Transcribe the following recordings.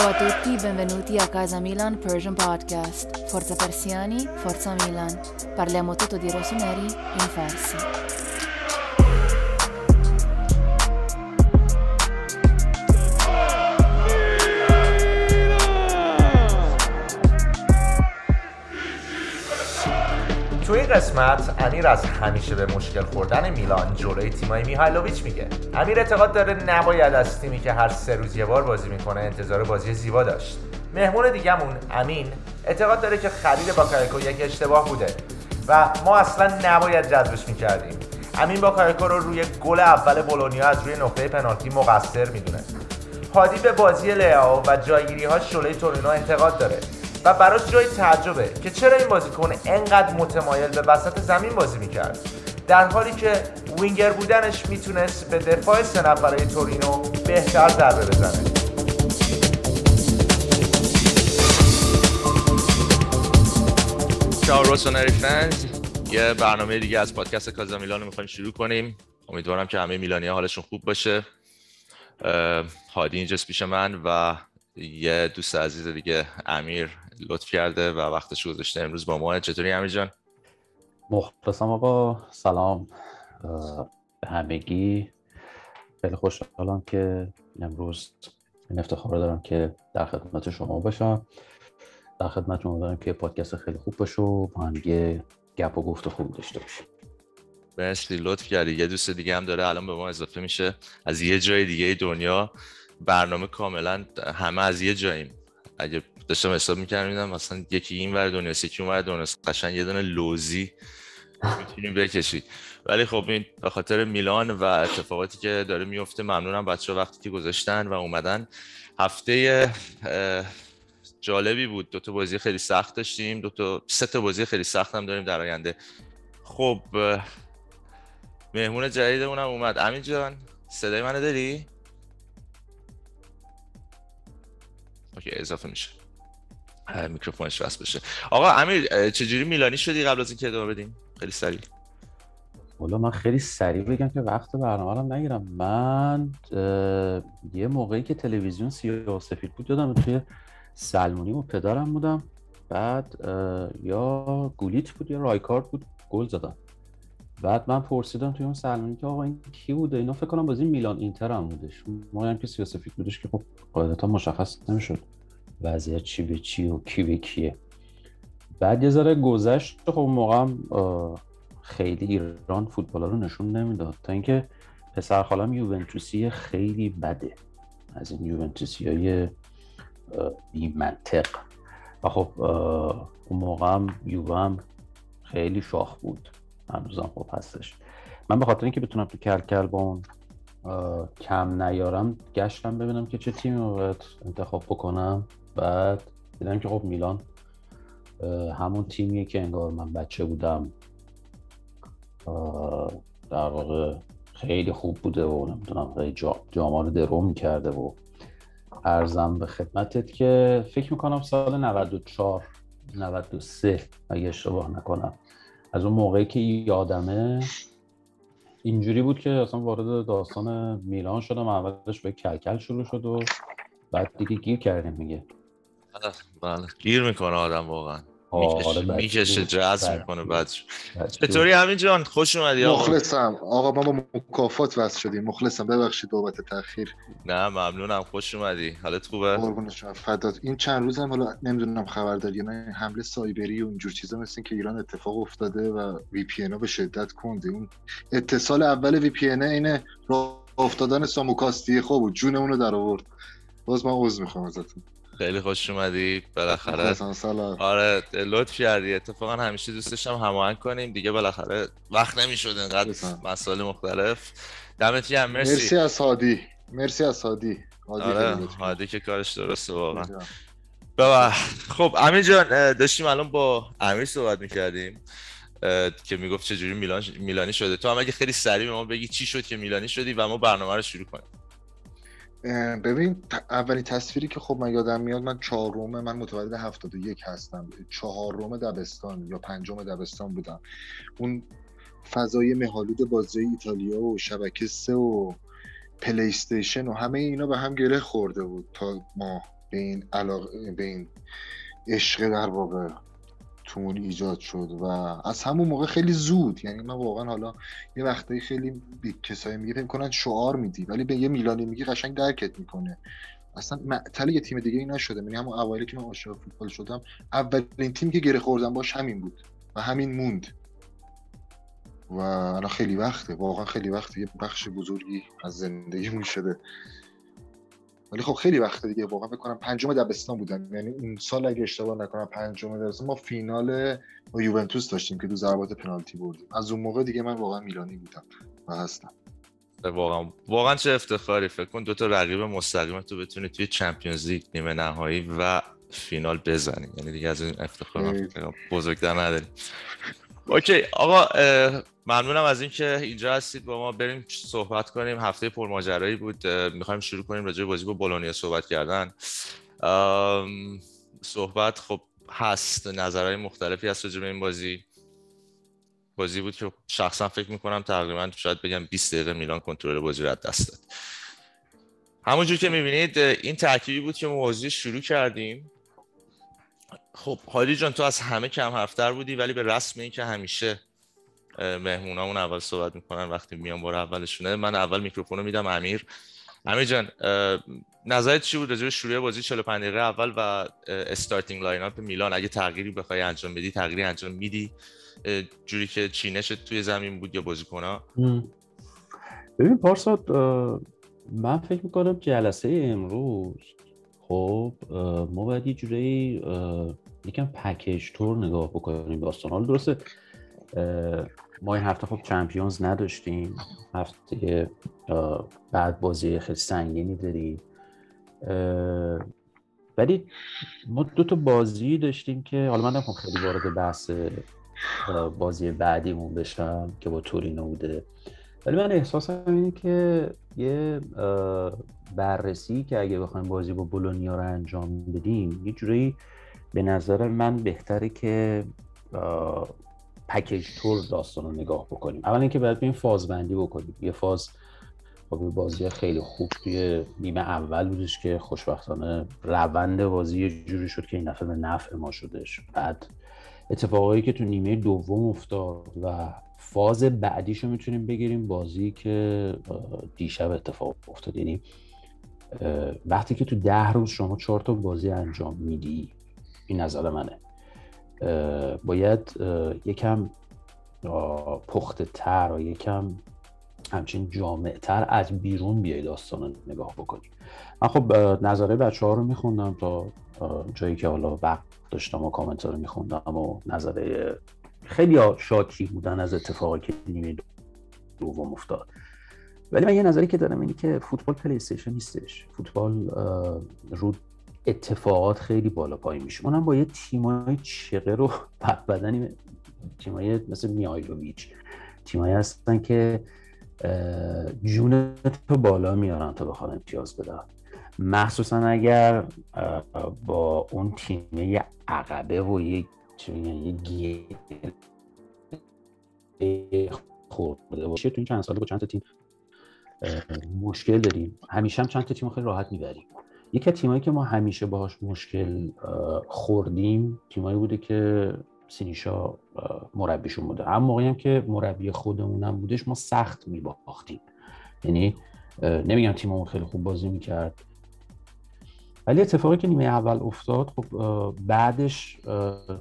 Ciao a tutti, benvenuti a Casa Milan Persian Podcast. Forza Persiani, Forza Milan. Parliamo tutto di rossoneri in farsi. تو این قسمت امیر از همیشه به مشکل خوردن میلان جلوی تیمای میهایلوویچ میگه. امیر اعتقاد داره نباید از تیمی که هر سه روز یه بار بازی می‌کنه انتظار بازی زیبا داشت. مهمون دیگهمون امین اعتقاد داره که خرید باکایوکو یک اشتباه بوده و ما اصلا نباید جذبش می‌کردیم. امین باکایوکو رو روی گل اول بولونیا از روی نقطه پنالتی مقصر می‌دونه. هادی به بازی لیاو و جایگیری هاش علیه تورینو انتقاد داره. و براش جای تعجبه که چرا این بازیکن انقدر متمایل به وسط زمین بازی می‌کرد. در حالی که وینگر بودنش می‌تونست به دفاع سه نفره تورینو بهتر ضربه بزنه. چاو روسونری فنز. یه برنامه دیگه از پادکست کازا میلان رو می‌خوایم شروع کنیم. امیدوارم که همه میلانی حالشون خوب باشه. هادی اینجاست پیش من و یه دوست عزیز دیگه امیر لطف کرده و وقتش گذاشته امروز با ما. چطوری امیر جان؟ مخلصم آقا. سلام. به همگی. خیلی خوشحالم که امروز این افتخار دارم که در خدمت شما باشم. در خدمتتون دارم که پادکست خیلی خوب باشه و با هم یه گپ و گفت خوب داشته باشیم. مرسی لطف کردی. یه دوست دیگه هم داره الان به ما اضافه میشه. از یه جای دیگه دنیا. برنامه کاملا همه از یه جاییم. اگه داشتم حساب می‌کردم مثلا یکی این ور دنیا یکی اون ور دنیا. قشنگ یه دونه لوزی می‌تونیم بکشی ولی خب این به خاطر میلان و اتفاقاتی که داره میفته ممنونم بچه وقتی که گذاشتن و اومدن. هفته جالبی بود. دو تا بازی خیلی سخت داشتیم. دو تا سه تا بازی خیلی سخت هم داریم در آینده. خب مهمون جدیدمون هم اومد. امین جان صدای منو داری؟ اوکی اضافه میشه. میکروفونش وصل بشه. آقا امیر چجوری میلانی شدی قبل از اینکه ادامه بدیم؟ خیلی سریع. والا من خیلی سریع بگم که وقت برنامه رو نگیرم. من یه موقعی که تلویزیون سیاه سفید بود دادم توی سلمونی و پدرم بودم. بعد یا گولیت بود یا رایکارد بود گل زدم. بعد من پرسیدم توی اون سلمونی که آقا این کی بوده؟ اینا فکر کنم بازی میلان اینتر هم بودش ما هم که سیاسفید بودش که خب قاعدتا مشخص نمی‌شد. وضعیت چی به چی و کی به کیه. بعد یه ذره گذشت خب موقع خیلی ایران فوتبال رو نشون نمی‌داد. تا اینکه پسر خالم یوونتوسی خیلی بده. از این یوونتوسی های بی منطق و خب اون موقع هم یووه خیلی شاخ بود. هنوزم خب هستش. من به خاطر اینکه بتونم تو کل با اون کم نیارم گشتم ببینم که چه تیمی باید انتخاب بکنم. بعد دیدم که خب میلان همون تیمیه که انگار من بچه بودم. در واقع خیلی خوب بوده و نمی‌دونم خیلی جاما رو درو می‌کرده و ارزم به خدمتت که فکر می‌کنم سال 94 93 اگه اشتباه نکنم. از اون موقعی که یادمه اینجوری بود که اصلا وارد داستان میلان شدم اولش به کلکل شروع شد و بعد دیگه گیر کردیم میگه بله. گیر می‌کنه آدم واقعا. آره می‌کشه جذب می‌کنه بعد چطوری همین جان؟ خوش اومدی آقا؟ مخلصم. آقا ما با مکافات وصل شدیم. مخلصم. ببخشید بابت تاخیر. نه ممنونم. خوش اومدی. حالت خوبه؟ قربون فدات. این چند روزم حالا نمی‌دونم خبر داری نه. حمله سایبری و اینجور چیزا مثل که ایران اتفاق افتاده و VPN به شدت کنده. اون اتصال اول VPN ه راه افتادن ساموکاستی خوب بود جون اونو در آورد. باز من عذر می‌خوام ازتون. خیلی خوش اومدی بالاخره. آره لطف کردی. اتفاقا همیشه دوست داشتم هماهنگ کنیم. دیگه بالاخره وقت نمی‌شد اینقدر مسائل مختلف. دمت گرم مرسی. مرسی از هادی. مرسی از هادی. آره هادی که کارش درسته واقعا. بابا خب امیر جان داشتیم الان با امیر صحبت می‌کردیم که می‌گفت چجوری میلان میلانی شده. تو هم اگه خیلی سریع به ما بگی چی شد که میلانی شدی و ما برنامه رو شروع کنیم. ببین اولین تصویری که خب من یادم میاد من چهارم من متولد 71 هستم. چهارم دبستان یا پنجم دبستان بودم. اون فضای مهالود بازی ایتالیا و شبکه سه و پلی استیشن و همه اینا به هم گره خورده بود تا ما به این علاقه به این عشق در واقع تومون ایجاد شد و از همون موقع خیلی زود یعنی من واقعا حالا یه وقتایی خیلی به کسایی میگه فکر کنن شعار میدی ولی به یه میلانی میگی قشنگ درکت می‌کنه. اصلا معطل یه تیم دیگه ای نشده یعنی همون اوایلی که من عاشق فوتبال شدم اولین تیم که گره خوردم باش همین بود و همین موند. و الان خیلی وقته واقعا خیلی وقته یه بخش بزرگی از زندگی شده. ولی خب خیلی وقت دیگه واقعا بکنم پنجم دبستان بودم یعنی اون سال اگه اشتباه نکنم پنجم دبستان ما فینال با یوونتوس داشتیم که دو ضربات پنالتی بردیم. از اون موقع دیگه من واقعا میلانی بودم و هستم. واقعا. واقعا چه افتخاری. فکر کن دو تا رقیب مستقیم تو بتونی توی چمپیونز لیگ نیمه نهایی و فینال بزنی. یعنی دیگه از این افتخار بزرگتر نداری. اوکی آقا ممنونم از اینکه اینجا هستید با ما. بریم صحبت کنیم. هفته پرماجرایی بود. می‌خوایم شروع کنیم راجع بازی با بولونیا صحبت کردن. صحبت خب هست. نظرهای مختلفی هست راجع به این بازی. بازی بود که شخصا فکر می‌کنم تقریبا شاید بگم 20 دقیقه میلان کنترل بازی رو دست داد. همونجور که می‌بینید این ترکیبی بود که موضوع شروع کردیم. خب حالی جان تو از همه کم حرفتر بودی ولی به رسم این که همیشه مهمونامون اول صحبت می‌کنن وقتی میان بار اولشونه من اول میکروفونو میدم امیر. امیر جان نظرت چی بود راجع به شروع بازی 45 دقیقه اول و starting lineup میلان؟ اگه تغییری بخوای انجام بدی تغییری انجام میدی؟ جوری که چینش توی زمین بود یا بازیکن‌ها؟ ببین پارساد من فکر می‌کنم جلسه امروز خب ما باید یه جوری یکم پکیج تور نگاه بکنیم داستان. حالا درسته ما این هفته خب چمپیونز نداشتیم. هفته بعد بازی خیلی سنگینی داریم. ولی ما دو تا بازی داشتیم که حالا من نمی‌خوام خیلی وارد بحث بازی بعدیمون بشم که با تورینو بوده. ولی من احساسم اینه که یه بررسی که اگه بخوایم بازی با بولونیا رو انجام بدیم یه جورایی به نظر من بهتره که پکیج تور داستان رو نگاه بکنیم. اول اینکه باید این فاز بندی بکنیم. یه فاز با بازی خیلی خوب توی نیمه اول بودش که خوشبختانه روند بازی یه جوری شد که این دفعه به نفع ما شدش بعد اتفاقایی که تو نیمه دوم افتاد و فاز بعدیشو می‌تونیم بگیریم بازی که دیشب اتفاق افتاد. یعنی وقتی که تو ده روز شما چهار تا بازی انجام میدی این نظر منه. باید یکم پخته تر و یکم همچین جامع تر از بیرون بیای داستان نگاه بکنی. من خب نظره بچه ها رو میخوندم تا جایی که حالا وقت داشتم و کامنت رو میخوندم و نظره خیلی شاکی بودن از اتفاقی که نیمه دوم افتاد. ولی من یه نظری که دارم اینه که فوتبال پلی نیستش. فوتبال رو اتفاقات خیلی بالا پایین میشه. اونم با یه تیمای چقه رو بدنی تیمای مثل میایلوویچ. تیمایی هستن که جونت رو بالا میارن تا بخواد امتیاز بدن. مخصوصا اگر با اون تیمه عقبه و یک یه گیر خورده. باشه تو این چند ساله با چند تا تیم مشکل داریم. همیشه هم چند تا تیم خیلی راحت می‌بریم. یکی از تیمایی که ما همیشه باهاش مشکل خوردیم تیمایی بوده که سینیشا مربیشون بوده. هم موقعی هم که مربی خودمونم بودش ما سخت میباختیم. یعنی نمیگم تیممون خیلی خوب بازی می‌کرد. ولی اتفاقی که نیمه اول افتاد خب بعدش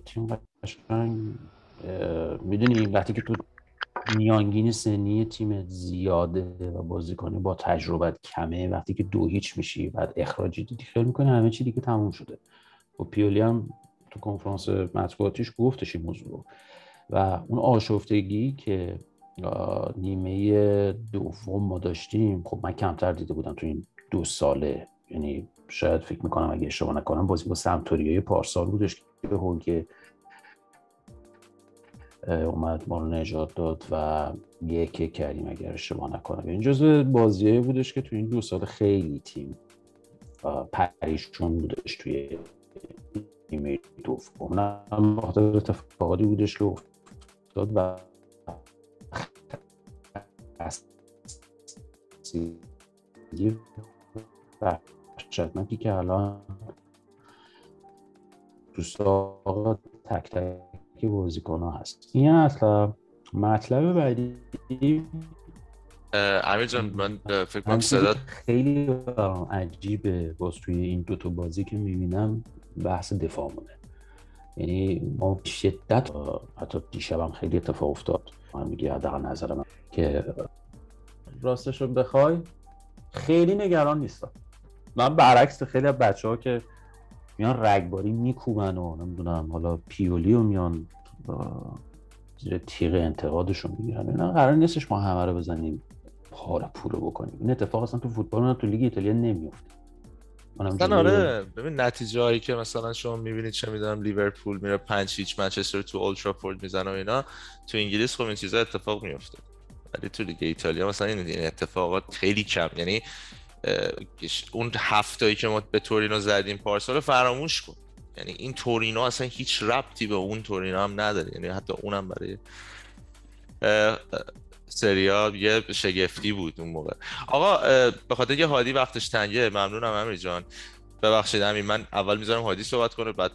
تیم قشنگ می‌دونی وقتی که تو میانگین سنی تیم زیاده و بازیکن با تجربت کمه وقتی که دو هیچ میشی بعد اخراجی دیدی خیلی می‌کنه همه چی دیگه تموم شده. و پیولی هم تو کنفرانس مطبوعاتیش گفتش این موضوع و اون آشفتگی که نیمه دوم ما داشتیم خب من کمتر دیده بودم تو این دو ساله یعنی شاید فکر می‌کنم اگه اشتباه نکنم بازی با سمتوریای پارسال بودش که هولگه اومد ما رو نجات داد و یک کردیم اگر اشتباه نکنم. این جزو بازیه بودش که تو این دو سال خیلی تیم پریشون بودش توی نیمه دوم. هم بخاطر اتفاقاتی بودش که افتاد و وحشتناکی که الان تو ساق تک تک بازیکن ها هست. این اصلا مطلب بعدی امیر جان من فکر کنم صدا خیلی برام عجیبه باز توی این دوتا بازی که می‌بینم بحث دفاع مونه. یعنی ما شدت حتی دیشبم خیلی اتفاق افتاد. من میگه حداقل نظر من که راستش رو بخوای خیلی نگران نیستم. من برعکس خیلی از بچه ها که میان رگباری میکوبن و نمی‌دونم حالا پیولی و میان زیر تیغ انتقادشون می‌گیرن. اینا قرار نیستش ما همه رو بزنیم پاره پولو بکنیم. این اتفاق اصلا تو فوتبال نه تو لیگ ایتالیا نمیفته مثلا آره ببین نتیجه هایی که مثلا شما می‌بینید چه می‌دونم لیورپول میره 5 هیچ منچستر تو اولترافورد می‌زنه و اینا تو انگلیس خب این چیزا اتفاق میفته ولی تو لیگ ایتالیا مثلا این اتفاقات خیلی کم. یعنی اون هفتایی که ما به تورینو زدیم پارسال رو فراموش کن. یعنی این تورینو اصلا هیچ ربطی به اون تورینو هم نداره. یعنی حتی اونم برای سریا یه شگفتی بود اون موقع. آقا به خاطر که هادی وقتش تنگه ممنونم امیر جان. ببخشید امیر من اول می‌ذارم هادی صحبت کنه بعد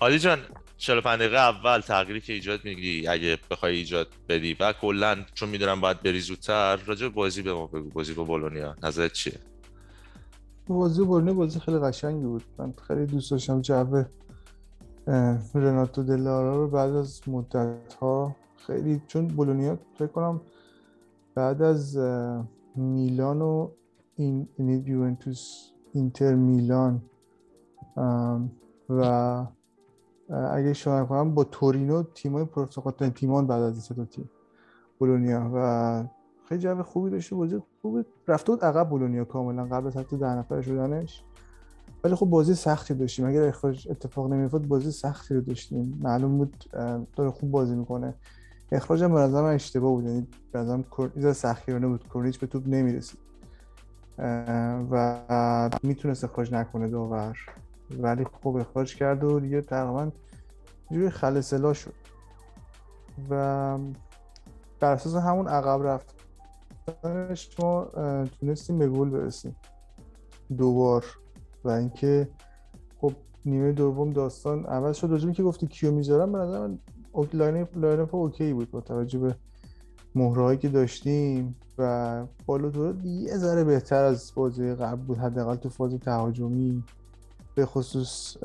هادی جان 45 دقیقه اول تغییری که ایجاد میگی اگه بخوای ایجاد بدی. و کلا چون می‌دونم باید بری زودتر راجع بازی به ما بگو. بازی با بولونیا نظرت چیه؟ بازی بولونیا بازی خیلی قشنگی بود. من خیلی دوست داشتم جو رناتو دلارا رو بعد از مدت ها خیلی چون بولونیا فکر کنم بعد از میلان و این یوونتوس اینتر میلان و اگه شما کنم با تورینو تیمای پرتقاطن تیمان بعد از این تیم بولونیا. و خیلی جو خوبی داشته بازی خوب رفته بود عقب بولونیا کاملا قبل از حتی ده نفر شدنش. ولی خب بازی سختی داشتیم. اگر اخراج اتفاق نمیفت بازی سختی رو داشتیم. معلوم بود داره خوب بازی می‌کنه. اخراج هم به اشتباه بود. یعنی به نظرم ایزا سختگیرانه بود. کورنیچ به توپ نمی‌رسید. و می‌تونست اخراج نکنه داور. ولی خوب اخراج کرد و دیگه تقریبا جوری خلصلا شد. و بر اساس همون عقب رفتنش ما تونستیم به گل برسیم. دوبار. و اینکه خب نیمه دوم داستان عوض شد. راجبی که گفتی کیو می‌ذارم به نظر من lineup OK بود با توجه به مهرهایی که داشتیم. و بالو یه ذره بهتر از بازی قبل بود. حداقل تو فاز تهاجمی. به خصوص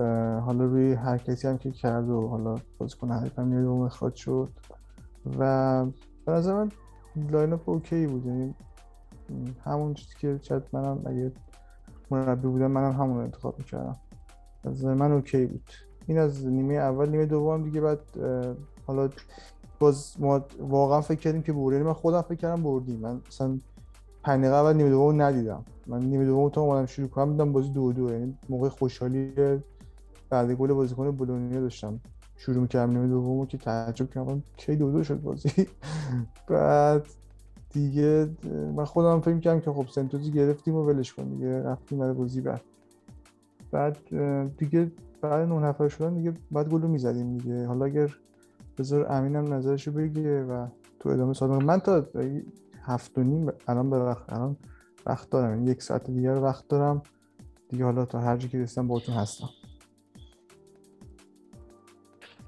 حالا روی حرکتی هم که کرد و حالا بازیکن حریف هم نیروم اخراج شد و به نظر من lineup OK بود. یعنی همون چیزی که شاید منم اگه مربی بودم منم همون انتخاب می‌کردم. از من اوکی بود. این از نیمه اول نیمه دوم دیگه بعد حالا باز ما واقعا فکر کردیم که بردیم من خودم فکر کردم بردیم. من مثلا پنج دقیقه اول نیمه دوم ندیدم. من نیمه دوم تا اومدم شروع کنم دیدم بازی دو دو یعنی موقع خوشحالی بعد گل بازیکن بولونیا داشتم. شروع می‌کردم نیمه دومو که تعجب کردم کی دو دو شد بازی؟ بعد دیگه من خودم فکر کردم که خب سنتوزی گرفتیم و ولش کن دیگه رفتیم برای بازی بعد. بعد دیگه بعد نه نفر شدن دیگه بعد گلو می‌زدیم دیگه. حالا اگر بذار امینم نظرشو بگه و تو ادامه صادق من تا هفت و نیم الان به وقت الان وقت دارم. یعنی یک ساعت دیگر وقت دارم. دیگه حالا تا هر جا که رسیدم باهاتون هستم.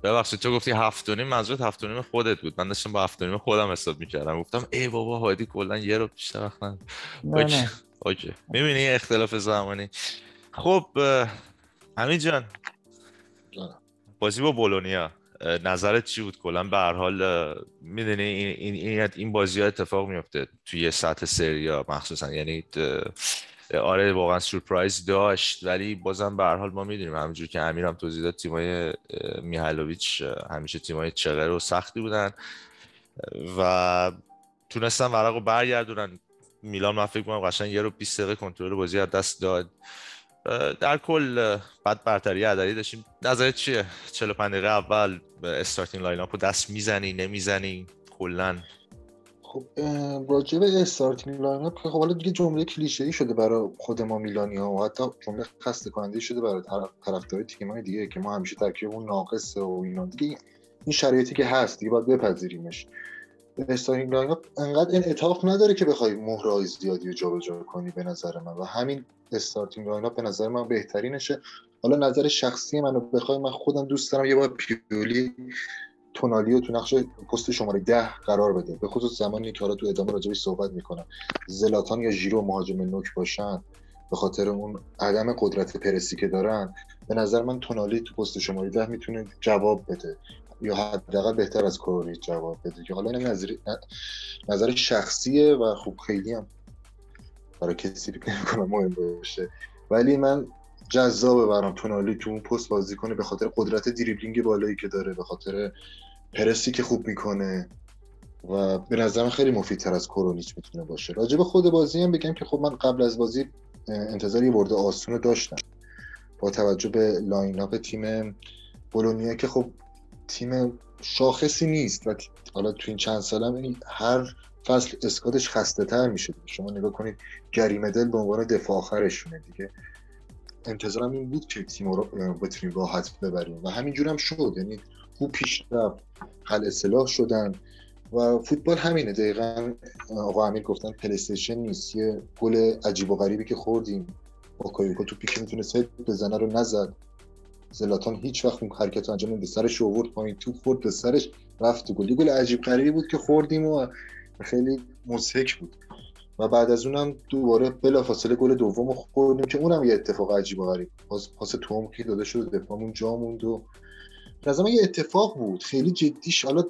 ببخشید تو گفتی هفت و نیم منظورت هفت و نیم خودت بود. من داشتم با هفت و نیم خودم حساب می‌کردم. گفتم ای بابا هادی کلا یه رو بیشتر وقت نه OK. OK. می‌بینی اختلاف زمانی. خب همین جان. بازی با بولونیا. نظرت چی بود؟ کلا به هر حال می‌دونی این این این بازی ها اتفاق میفته توی سطح سریا مخصوصا. یعنی آره واقعا سورپرایز داشت ولی بازم به هر حال ما می‌دونیم همونجور که امیرم توضیح داد تیمای میهالوویچ همیشه تیمای چغر و سختی بودن. و تونستن ورق رو برگردونن. میلان من فکر کنم قشنگ یه رو 20 دقیقه کنترل بازی از دست داد. در کل بعد برتری عددی داشتیم. نظرت چیه؟ 45 دقیقه اول starting line رو دست می‌زنی نمی‌زنی؟ کلا. خب راجع به starting lineup خب حالا دیگه جمله کلیشه ای شده برای خود ما میلانی ها و حتی جمله خسته کننده شده برای طرفدار تیم های دیگه که ما همیشه ترکیبمون ناقصه و اینا. دیگه این شرایطی که هست دیگه باید بپذیریمش. starting lineup انقدر انعطاف نداره که بخوای مهرهای زیادی رو جابجا کنی به نظر من. و همین starting line به نظر من بهترینشه. حالا نظر شخصی منو بخوای من خودم دوست دارم یه بار پیولی تونالی رو تو نقش پست شماره ده قرار بده. به خصوص زمانی که حالا تو ادامه راجبش صحبت می‌کنم. زلاتان یا ژیرو مهاجم نوک باشن به خاطر اون عدم قدرت پرسی که دارن به نظر من تونالی تو پست شماره ده می‌تونه جواب بده. یا حداقل بهتر از کوری جواب بده که حالا نظر نظر شخصیه و خوب خیلی هم برای کسی فکر نمی‌کنم مهم باشه. ولی من جذابه برام تونالی تو اون پست بازی کنه به خاطر قدرت دریبلینگ بالایی که داره به خاطر پرسی که خوب می‌کنه و به نظرم خیلی مفیدتر از کرونیچ می‌تونه باشه. راجع به خود بازی هم بگم که خب من قبل از بازی انتظار یه برده آسون داشتم. با توجه به lineup تیم بولونیا که خب تیم شاخصی نیست و حالا تو این چند سال هم هر فصل squad ش خسته تر میشه. شما نگاه کنید گری مدل به عنوان دفاع آخرشونه دیگه. انتظارم این بود که تیم رو بتونیم راحت ببریم و همینجور هم شد. یعنی خوب پیش رفت خلع سلاح شدن و فوتبال همینه. دقیقا آقا امیر گفتن پلیستیشن نیست. یه گل عجیب و غریبی که خوردیم. با کایوکو تو پیش می‌تونه سید بزنه رو نزد. زلاتان هیچ وقت اون حرکت رو انجام نمیده سرش آورد پایین. تو خورد به سرش. رفت گل. گل عجیب غریبی بود که خوردیم و خیلی مضحک بود. و بعد از اونم دوباره بلافاصله گل دوم خوردیم که اونم یه اتفاق عجیب و غریب پاس پاس توم که داده شد دفاعمون جا موند و لازم یه اتفاق بود. خیلی جدیش حالا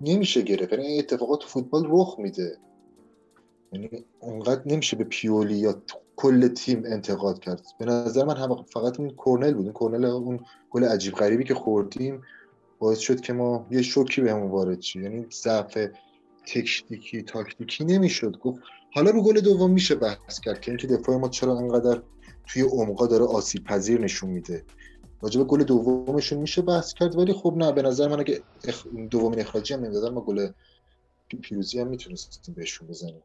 نمیشه گرفت. یعنی اتفاقات تو فوتبال رخ میده. یعنی اونقدر نمیشه به پیولی یا کل تیم انتقاد کرد. به نظر من هم فقط اون کورنل بود. اون کورنل اون گل عجیب غریبی که خوردیم باعث شد که ما یه شوکی بهمون وارد شد یعنی ضعف تکنیکی تاکتیکی نمی‌شد. گفت حالا رو گل دوم میشه بحث کرد که اینکه دفاع ما چرا انقدر توی عمقا داره آسیب پذیر نشون میده. راجب گل دومشون میشه بحث کرد ولی خب نه به نظر من اگه اخ... دومین اخراجی هم نمی‌دادن. ما گل پیروزی هم می‌تونستیم بهشون بزنیم.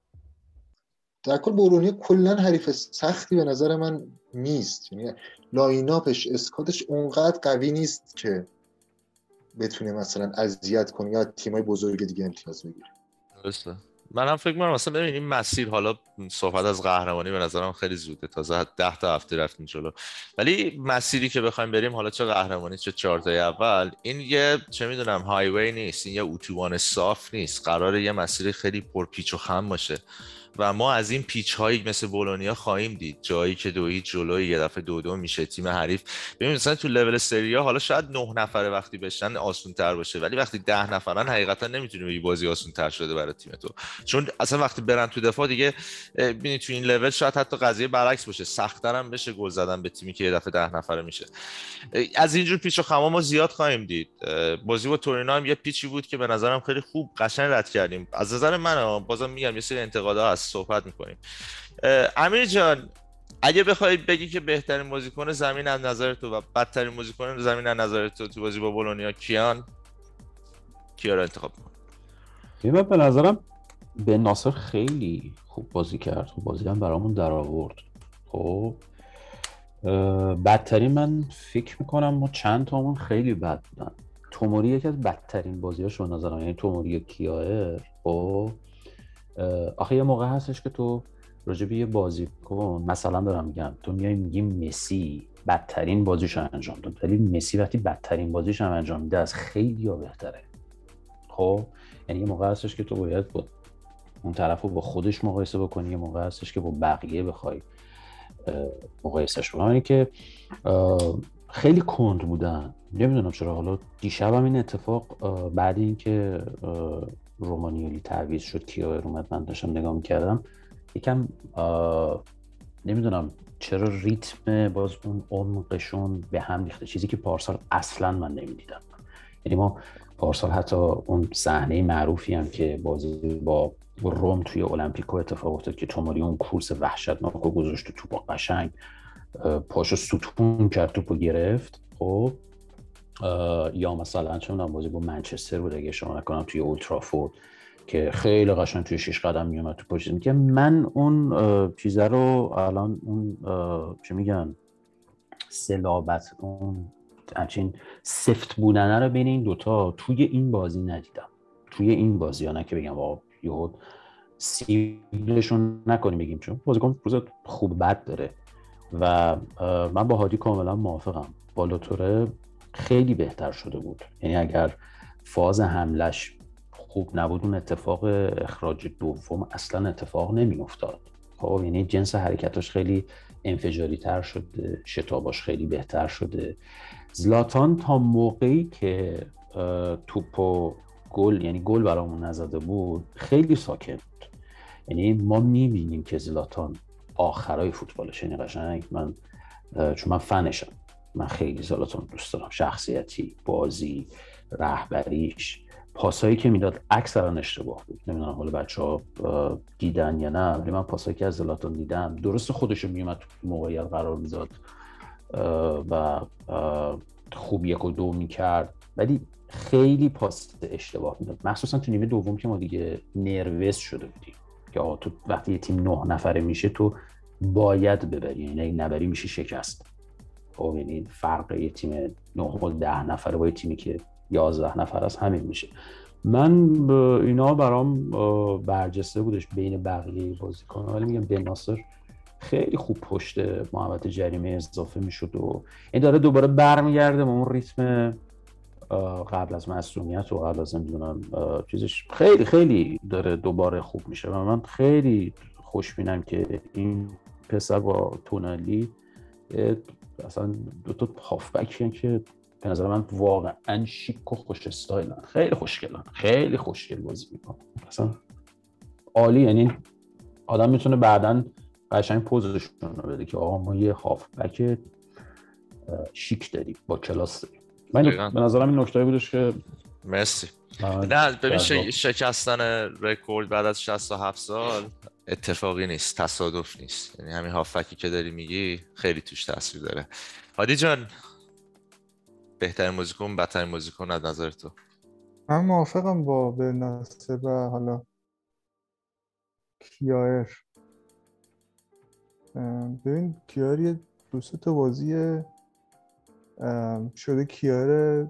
در کل بولونیا کلا حریف سختی به نظر من نیست. یعنی lineup ش squad ش اونقدر قوی نیست که بتونه مثلا اذیت کنه یا تیمای بزرگ دیگه امتیاز بگیره. درسته. منم فکر می‌کنم مثلا ببینیم مسیر حالا صحبت از قهرمانی به نظرم خیلی زوده. تازه ده تا هفته رفتیم جلو. ولی مسیری که بخوایم بریم حالا چه قهرمانی چه چهارتای اول این یه چه می‌دونم هایوی نیست این یه اتوبان صاف نیست. قراره یه مسیر خیلی پرپیچ و خم باشه. و ما از این پیچ هایی مثل بولونیا خواهیم دید. جایی که دوی جلوی یه دفعه دو دو میشه تیم حریف. ببین مثلا تو لول سریا حالا شاید نه نفره وقتی بشن آسون تر باشه ولی وقتی ده نفرن حقیقتا نمی‌تونی بگی بازی آسون تر شده برای تیم تو. چون اصلا وقتی برن تو دفاع دیگه ببینی تو این لول شاید حتی قضیه برعکس باشه. سختتر هم بشه گل زدن به تیمی که یه دفعه ده نفره میشه. از اینجور پیچ و خما ما زیاد خواهیم دید. بازی با تورینو هم یه پیچی بود که به نظرم خیلی خوب قشنگ رد کردیم. از نظر من بازم میگم یه سری انتقادها صحبت می‌کنیم. امیر جان اگه بخوای بگی که بهترین بازیکن زمین از نظر تو و بدترین بازیکن زمین از نظر تو تو بازی با بولونیا کیان؟ کیا رو انتخاب من به نظرم به ناصر خیلی خوب بازی کرد. خوب بازی هم برامون در آورد. خب بدترین من فکر می‌کنم ما چند تامون خیلی بد بودن. توموری یکی از بدترین بازیاش به نظرم یعنی توموری کیایر. خب آخه یه موقع هستش که تو راجع به یه بازیکن مثلا دارم میگم تو میای میگی مسی بدترین بازیش انجام داد ولی مسی وقتی بدترین بازیش هم انجام میده از خیلی ها بهتره. خب یعنی یه موقع هستش که تو باید با اون طرف رو با خودش مقایسه بکنی یه موقع هستش که با بقیه بخوای مقایسهش بکنی که خیلی کند بودن. نمی‌دونم چرا حالا دیشب هم این اتفاق بعد اینکه رومانیولی تعویض شد کیایر اومد من داشتم نگاه می‌کردم. یکم نمی‌دونم چرا ریتم باز اون عمقشون به هم ریخته. چیزی که پارسال اصلا من نمی‌دیدم. یعنی ما پارسال حتی اون صحنه معروفی هم که بازی با روم توی المپیکو اتفاق افتاد که توماری اون کورس وحشتناک رو گذاشت تو با قشنگ پاشو ستون کرد توپو گرفت. خب یا مثلا چون بازی با منچستر بود اگه شما نکنم توی اولترافورد که خیلی قشنگ توی شش قدم میومد تو پشت که من اون چیزه رو الان اون چه میگن سلابت اون همچین سفت بودنه رو بین این دوتا توی این بازی ندیدم. توی این بازی ها نه که بگم واقعا یهو سیبلشون نکنیم بگیم چون بازیکن روز خوب بد داره. و من با هادی کاملا موافقم. بالاتوره خیلی بهتر شده بود. یعنی اگر فاز حملش خوب نبود اون اتفاق اخراج دوم اصلا اتفاق نمی افتاد خب یعنی جنس حرکتاش خیلی انفجاری تر شده شتاباش خیلی بهتر شده. زلاتان تا موقعی که توپ و گل یعنی گل برامون نزده بود خیلی ساکت بود. یعنی ما می‌بینیم که زلاتان آخرای فوتبالش یعنی قشنگ من چون من فنشم. من خیلی زلاتان دوست دارم. شخصیتی بازی رهبریش. پاسایی که می‌داد اکثرا اشتباه بود. نمی‌دونم حالا بچه ها دیدن یا نه ولی من پاسایی که از زلاتان دیدم درست خودش میومد موقعیت قرار می‌داد. و خوب یک و دو می‌کرد. ولی خیلی پاس اشتباه می‌داد. مخصوصا تو نیمه دوم که ما دیگه نروس شده بودیم. که آقا تو وقتی تیم نه نفره میشه تو باید ببری. یعنی نبری میشه شکست. خب یعنی فرق یه تیم نه و ده نفره با یه تیمی که یازده نفر از همین میشه. من اینا برام برجسته بودش بین بقیه بازیکن. ولی میگم به ناصر خیلی خوب پشت محبت جریمه اضافه می‌شد و این داره دوباره برمیگرده به اون ریتم قبل از مسئولیت و قبل از نمی‌دونم چیزش. خیلی خیلی داره دوباره خوب میشه و من خیلی خوشبینم که این پسر با تونالی اصلا دو تا هافبک که به نظر من واقعا شیک و خوش استایلن. خیلی خوشگلن. خیلی خوشگل بازی می‌کنن. اصلا عالی. یعنی آدم می‌تونه بعدا قشنگ پوزشون رو بده که آقا ما یه هافبک شیک داریم با کلاس داریم. من به نظرم این نکته بودش که مرسی. نه ببین شکستن رکورد بعد از 67 سال. اتفاقی نیست تصادف نیست. یعنی همین هافکی که داری میگی خیلی توش تاثیر داره. هادی جان بهترین موزیکون بدترین موزیکون از نظر تو؟ من موافقم با برناسه و حالا کیایر. ببین کیار یه دو تا بازی شده کیار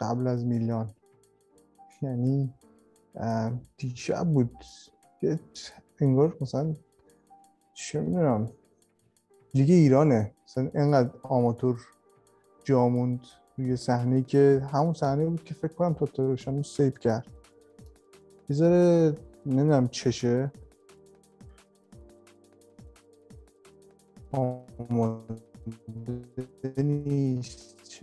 قبل از میلان. یعنی دیشب بود. انگار مثلا چه می‌دونم لیگ ایرانه. مثلا اینقدر آماتور جاموند روی صحنه که همون صحنه بود که فکر کنم تا رو سیپ کرد. یه نمی‌دونم چشه. نیست.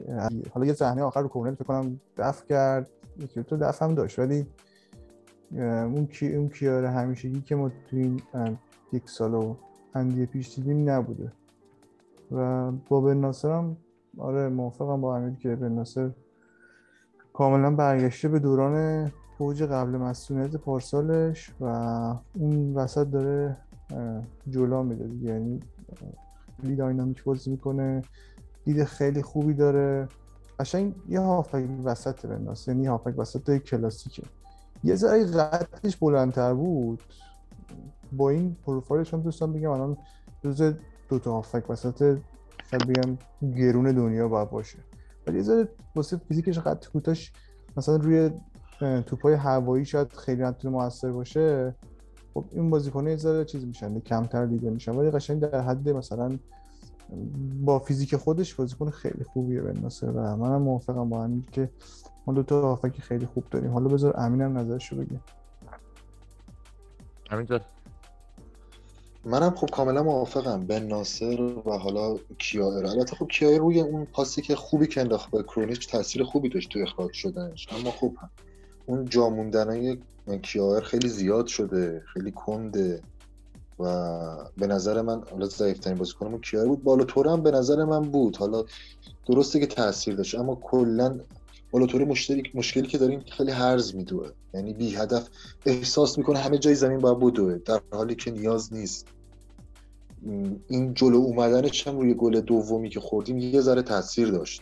حالا یه صحنه آخر رو کورنر فکر کنم دفع کرد. یکی تو دفع هم داشت. ولی اون کی اون کیار همیشگی که ما تو این یک سال و اندیه پیش دیدیم نبوده. و با بن هم آره موافقم با امیر که بن کاملا برگشته به دوران فوج قبل مسئولیت پارسالش و اون وسط داره جلو میده یعنی خیلی داینامیک بازی می‌کنه دید خیلی خوبی داره. قشنگ یه هافک وسط بنداز یعنی هافک وسط کلاسیکه. یه ذره قدش بلندتر بود. با این پروفایلش هم دوستان بگم الان روز دو تا هافک وسط شاید بگم گرون دنیا باید باشه. ولی یه ذره واسه فیزیکش قد کوتاش مثلا روی توپای هوایی شاید خیلی نتونه موثر باشه. خب این بازیکنه یه ذره چیز میشن کمتر دیده میشن ولی قشنگ در حد مثلا با فیزیک خودش بازیکن خیلی خوبیه به ناصر و منم موافقم با همین که ما دو تا هافک خیلی خوب داریم. حالا بذار امینم نظرشو بگه. همینطور منم خب کاملا موافقم بن ناصر و حالا کیایر البته خب کیایر روی اون پاسی که خوبی که انداخت به کرونیچ تاثیر خوبی داشت تو اخراج شدنش. اما خب اون جا موندنای کیایر خیلی زیاد شده خیلی کنده. و به نظر من حالا ضعیفترین بازیکنمون کیار بود؟ بالاتور هم به نظر من بود. حالا درسته که تاثیر داشت اما کلا بالاتور مشکلی مشکلی که داریم خیلی هرز میدوه. یعنی بی هدف احساس می‌کنه همه جای زمین باید بدوه در حالی که نیاز نیست. این جلو اومدنش هم روی گل دومی که خوردیم یه ذره تاثیر داشت.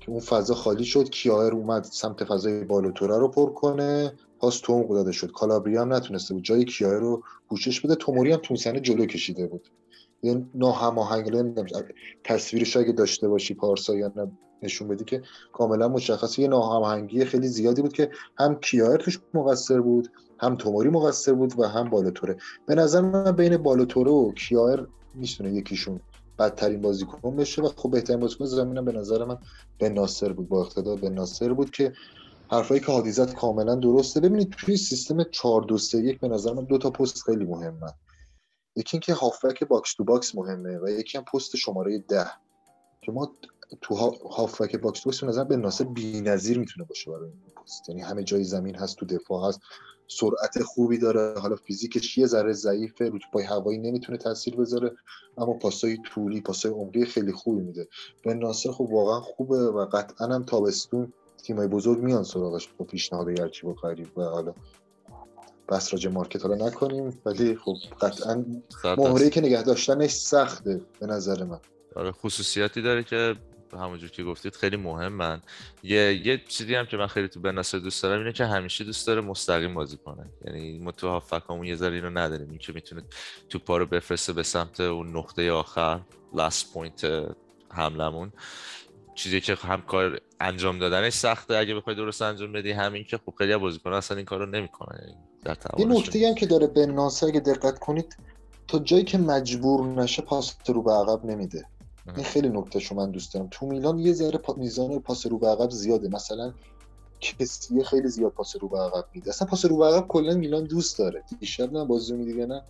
که اون فضا خالی شد کیایر اومد سمت فضای بالاتوره رو پر کنه. پاس تو داده شد. کالابری هم نتونسته بود. جای کیای رو پوشش بده. توموری هم تونسنه جلو کشیده بود. یه ناهماهنگ نمی‌دونم. تصویرش اگه داشته باشی پارسا یا نه نشون بدی که کاملا مشخصه. یه ناهماهنگی خیلی زیادی بود که هم کیایر توش مقصر بود هم توموری مقصر بود و هم بالاتوره. به نظر من بین بالاتوره و کیایر می‌تونه یکیشون بدترین بازیکن بشه و خب بهترین بازیکن زمینم به نظر من بناصر بود. با اقتدار بناصر بود که حرفایی که هادی زد کاملا درسته. ببینید توی سیستم 4 2 3 1 به نظر من دو تا پست خیلی مهمه. یکی اینکه هافبک box to box مهمه و یکی هم پست شماره 10 که ما تو هافبک box to box نظر بناصر بی‌نظیر می‌تونه باشه برای این پست. یعنی همه جای زمین هست تو دفاع هست سرعت خوبی داره. حالا فیزیکش یه ذره ضعیفه رو پای هوایی نمی‌تونه تاثیر بذاره اما پاسای طولی پاسای عمری خیلی خوبی میده. به ناصر خب واقعا خوبه و قطعا هم تابستون تیمای بزرگ میان سراغش با پیشنهاد هرچی با خرید و حالا بس راجع مارکت حالا نکنیم ولی خب قطعا مهره که نگه داشتنش سخته به نظر من. آره خصوصیاتی داره که همونجور که گفتید خیلی مهمن. یه یه چیزی هم که من خیلی تو بناسر دوست دارم اینه که همیشه دوست داره مستقیم بازی کنه. یعنی ما تو هافکامون یه ذره اینو نداریم. این که می‌تونه توپا رو بفرسته به سمت اون نقطه آخر last point حملمون. چیزی که هم کار انجام دادنش سخته. اگه بخوای درست انجام بدی همین که خب خیلی بازیکن اصلا این کارو نمی‌کنه یعنی در یه نکته هم که داره بناصر اگه دقت کنید تا جایی که مجبور نشه پاس رو به عقب نمیده. این خیلی نکته شو من دوست دارم. تو میلان یه ذره پا... میزان پاس رو به عقب زیاده. مثلا کسیه خیلی زیاد پاس رو به عقب میده. اصلا پاس رو به عقب کلا میلان دوست داره. دیشب نه بازی میدیگه نه؟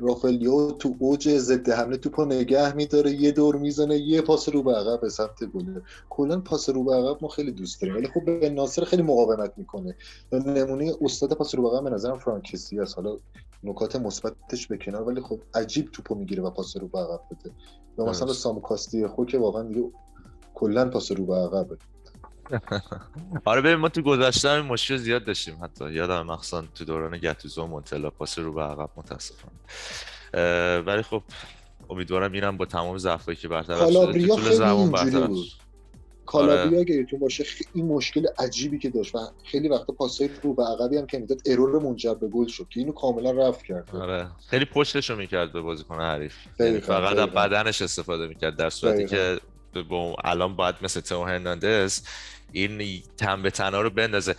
رافلیو تو اوج ضد حمله توپو نگه میداره یه دور می‌زنه یه پاس رو به عقب به سمت گل. کلا پاس رو به عقب ما خیلی دوست داریم. ولی خب به ناصر خیلی مقاومت می‌کنه. نمونه استاد پاس رو به عقب به نظرم فرانکسی است. حالا نکات مثبتش به کنار ولی خب عجیب توپو می‌گیره و پاس رو به عقب بده. یا مثلا سامو کاستی خو که واقعا دیگه کلا پاس رو به عقبه. آره ببین ما تو گذشته هم مشکل زیاد داشتیم. حتی یادم مخصوصا تو دوران گتوزو و مونتلا پاس رو به عقب متاسفانه. ولی خب امیدوارم اینم با تمام ضعفایی که برطرف شده تو طول زمان برطرف کالابریا آره. تو باشه این مشکل عجیبی که داشت. و خیلی وقتا پاسای رو به عقبی هم که می‌داد ارور منجر به گل شد که اینو کاملا رفت کرد. آره. خیلی پشتشو می‌کرد به بازیکن حریف. یعنی فقط از بدنش استفاده می‌کرد در صورتی که الان باید مثل تو هرناندز این تن به تنها رو بندازه.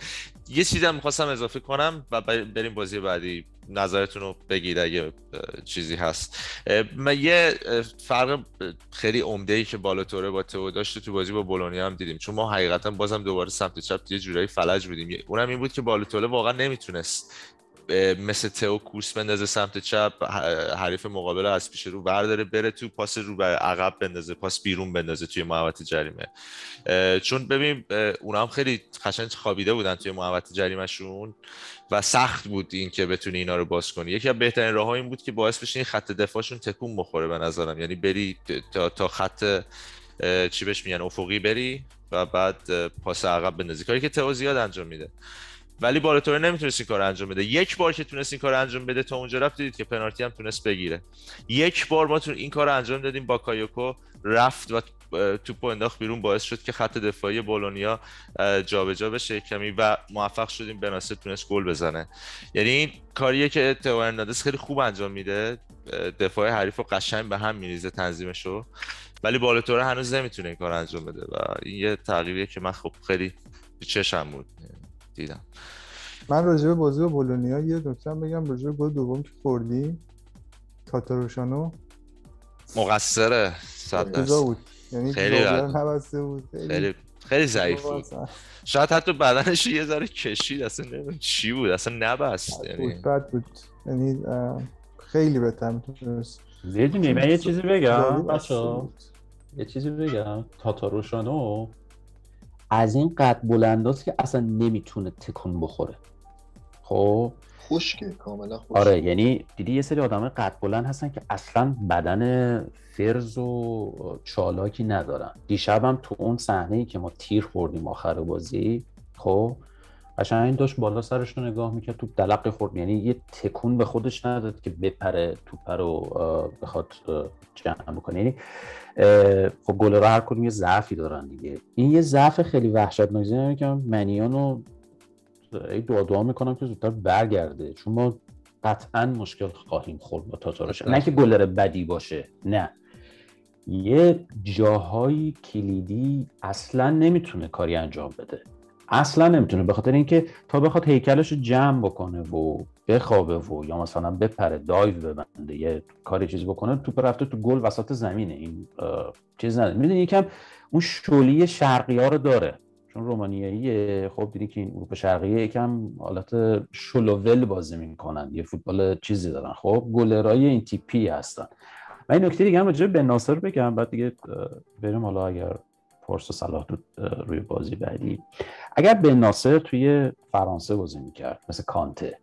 یه چیزی هم می‌خواستم اضافه کنم و بریم بازی بعدی. نظرتون رو بگید اگه چیزی هست. من یه فرق خیلی عمده ای که بالاتوره با تو داشت تو بازی با بولونیا هم دیدیم. چون ما حقیقتا بازم دوباره سمت چپ یه جورایی فلج بودیم. اونم این بود که بالاتوره واقعا نمی‌تونست مثل تئو کورس بندازه سمت چپ حریف مقابل از پیش رو برداره بره تو پاس رو به عقب بندازه پاس بیرون بندازه توی محوطه جریمه. چون ببین اونا هم خیلی قشنگ خوابیده بودن توی محوطه جریمهشون و سخت بود این که بتونی اینا رو باز کنی. یکی از بهترین راه این بود که باعث بشه این خط دفاعشون تکون بخوره به نظرم. یعنی بری تا, تا خط چی بهش میگن افقی بری و بعد پاس عقب بندازی. کاری که تئو زیاد انجام میده. ولی بالاتوره نمی‌تونست این کار انجام بده. یک بار که تونست این کار انجام بده تا اونجا رفت دیدید که پنالتی هم تونست بگیره. یک بار ما تون این کار انجام دادیم با کایوکو رفت و توپو انداخت بیرون باعث شد که خط دفاعی بولونیا جابجا جا بشه کمی و موفق شدیم بناسه تونست گل بزنه. یعنی این کاریه که تو ارنادس خیلی خوب انجام میده. دفاع حریف رو قشنگ به هم میریزه تنظیمشو. ولی بالاتوره هنوز نمی‌تونه این کار انجام بده و این یه تغییریه که من خب خیلی چشم بود. دیدم. من راجع به بازی با بولونیا یه نکته بگم راجع به گل دوم که خوردی تاتاروشانو مقصره صد بود. یعنی خیلی نبسته بود. خیلی خیلی ضعیف بود. شاید حتی بدنش یه ذره کشید اصلا نمی‌دونم چی بود اصلا نبست یعنی بد بود. یعنی خیلی بهتر می‌تونست. می‌دونی من یه چیزی بگم بچه یه چیزی بگم. تاتاروشانو از این قد بلنداست که اصلا نمی‌تونه تکون بخوره. خب؟ خشکه کاملا خشکه آره یعنی دیدی یه سری آدم قد بلند هستن که اصلا بدن فرز و چالاکی ندارن. دیشبم تو اون صحنه ای که ما تیر خوردیم آخر بازی خب قشنگ داشت بالا سرش رو نگاه می‌کرد تو دلق خورد. یعنی یه تکون به خودش نداد که بپره توپ رو بخواد جمع بکنه. یعنی خب گل رو هر کدوم یه ضعفی دارن دیگه. این یه ضعف خیلی وحشتناکی که منیانو دعا دعا می‌کنم که زودتر برگرده. چون ما قطعا مشکل خواهیم خورد با تاتاروش نه که گلر بدی باشه. نه. یه جاهای کلیدی اصلا نمی‌تونه کاری انجام بده. اصلا نمی‌تونه به خاطر اینکه تا بخواد هیکلش رو جمع بکنه و بخوابه و یا مثلا بپره دایو ببنده یه کاری چیزی بکنه توپ رفته تو گل وسط زمینه. این چیز نداره. می‌دونی یکم اون شولی شرقی ها رو داره. چون رومانیایی خب دیدی که این اروپا شرقیه یکم حالت شلوول بازی می‌کنن. یه فوتبال چیزی دارن. خب گلرای این تیپی هستن. و این نکته دیگه هم راجع به ناصر بگم بعد دیگه بریم حالا اگر پرس و صلاح روی بازی بعدی اگر به ناصر توی فرانسه بازی می‌کرد مثل کانته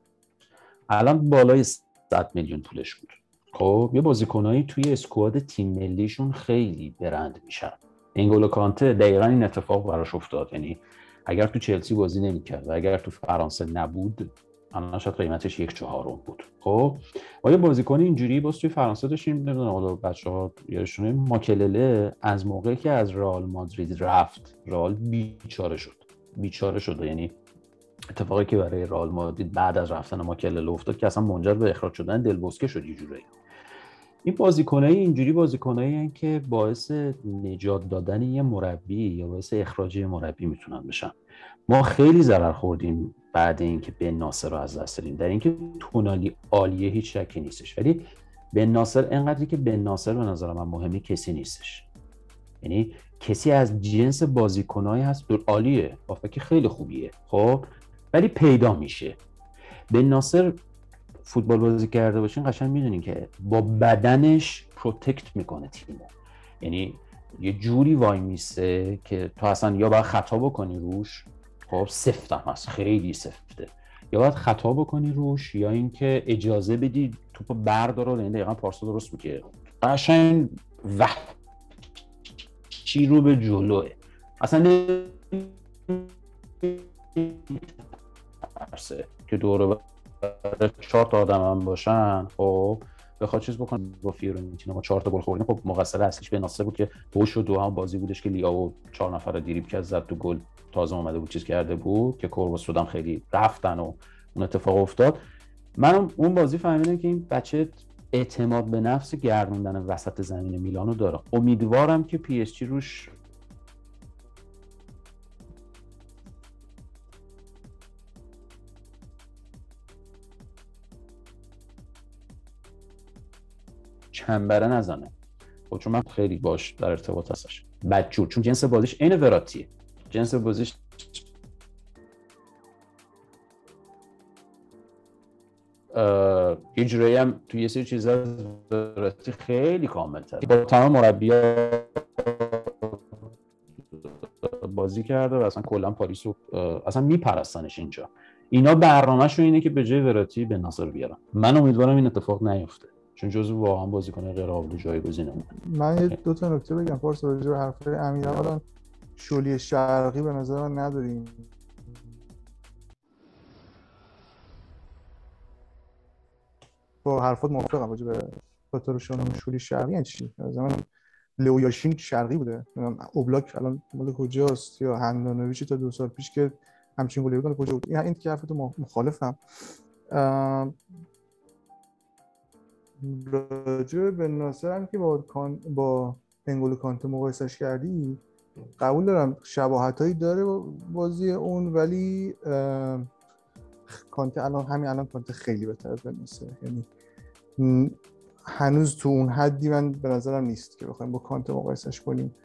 الان بالای 100 میلیون پولش بود. خب یه بازیکنایی توی اسکواد تیم ملیشون خیلی برند میشن. اینگولو کانته دقیقا این اتفاق براش افتاد. یعنی اگر تو چلسی بازی نمی‌کرد و اگر تو فرانسه نبود الان شاید قیمتش یک چهارم بود. خب یه بازیکن اینجوری باز توی فرانسه داشتیم نمی‌دونم حالا بچه ها ماکلله از موقعی که از رئال مادرید رفت رئال بیچاره شد. بیچاره شد. یعنی اتفاقی که برای رئال مادرید بعد از رفتن ماکلله افتاد که اصلا منجر به اخراج شدن دلبوسکه شد یه جوری این بازیکنایی اینجوری بازیکنایی که باعث نجات دادن یه مربی یا باعث اخراج مربی می‌تونن بشن. ما خیلی ضرر خوردیم بعد اینکه بن ناصر رو از دست دادیم. در اینکه تونالی عالیه هیچ شکی نیستش. ولی بن ناصر انقدری که بن ناصر به نظر من مهمی کسی نیستش. یعنی کسی از جنس بازیکنایی هست عالیه. که خیلی خوبیه. خب؟ ولی پیدا میشه. بن ناصر فوتبال بازی کرده باشین قشنگ می‌دونین که با بدنش protect می‌کنه تیمو. یعنی یه جوری وای میسته که تو اصلا یا باید خطا بکنی روش خب سفت هم هست. خیلی سفته. یا باید خطا بکنی روش یا اینکه اجازه بدی توپو برداره یعنی دقیقا پارسا درست میگه. قشنگ چی رو به جلوه. اصلا که دوره چهار تا آدم هم باشن. خب بخواد چیز بکنه. با فیورنتینا ما چهار تا گل خوردیم خب مقصر اصلیش به ناصر بود که پوش و دو هم بازی بودش که لیا و چهار نفر دیریب که زد تو گل. تازه اومده بود چیز کرده بود که کوربوس سودان خیلی رفتن و اون اتفاق افتاد. من اون بازی فهمیدم که این بچه اعتماد به نفس گردوندن وسط زمین میلانو داره. امیدوارم که پی اس جی روش چنبره نزنه. خب چون من خیلی باش در ارتباط هستش. بدجور چون جنس بازیش عین وراتیه. جنس بازیش یه جورایی هم توی یه سری چیزا وراتی خیلی کامل تر با تمام مربی بازی کرده و اصلا کلا پاریس رو اصلا میپرستنش اینجا. اینا برنامهشون اینه که به جای وراتی به ناصر بیارن. من امیدوارم این اتفاق نیفته. چون جزو واقعا بازیکن غیر قابل جایگزینه من یه دو تا نکته بگم فارس راجع به حرفای امیر اولا شولی شرقی به نظر من نداریم. با حرفات موافقم راجع به خاطر شما شولی شرقی. یعنی چی؟ زمان لو یاشین شرقی بوده. اوبلاک الان مال کجاست یا هندانویچی تا دو سال پیش که همچین گلی کجا بود؟ این این که حرفتو مخالفم. راجع به ناصر هم که با کان با انگولو کانته مقایسش کردی قبول دارم شباهت هایی داره بازی اون ولی کانته الان همین الان کانته خیلی بهتر از ناصر. یعنی هنوز تو اون حدی من به نظرم نیست که بخوایم با کانته مقایسش کنیم.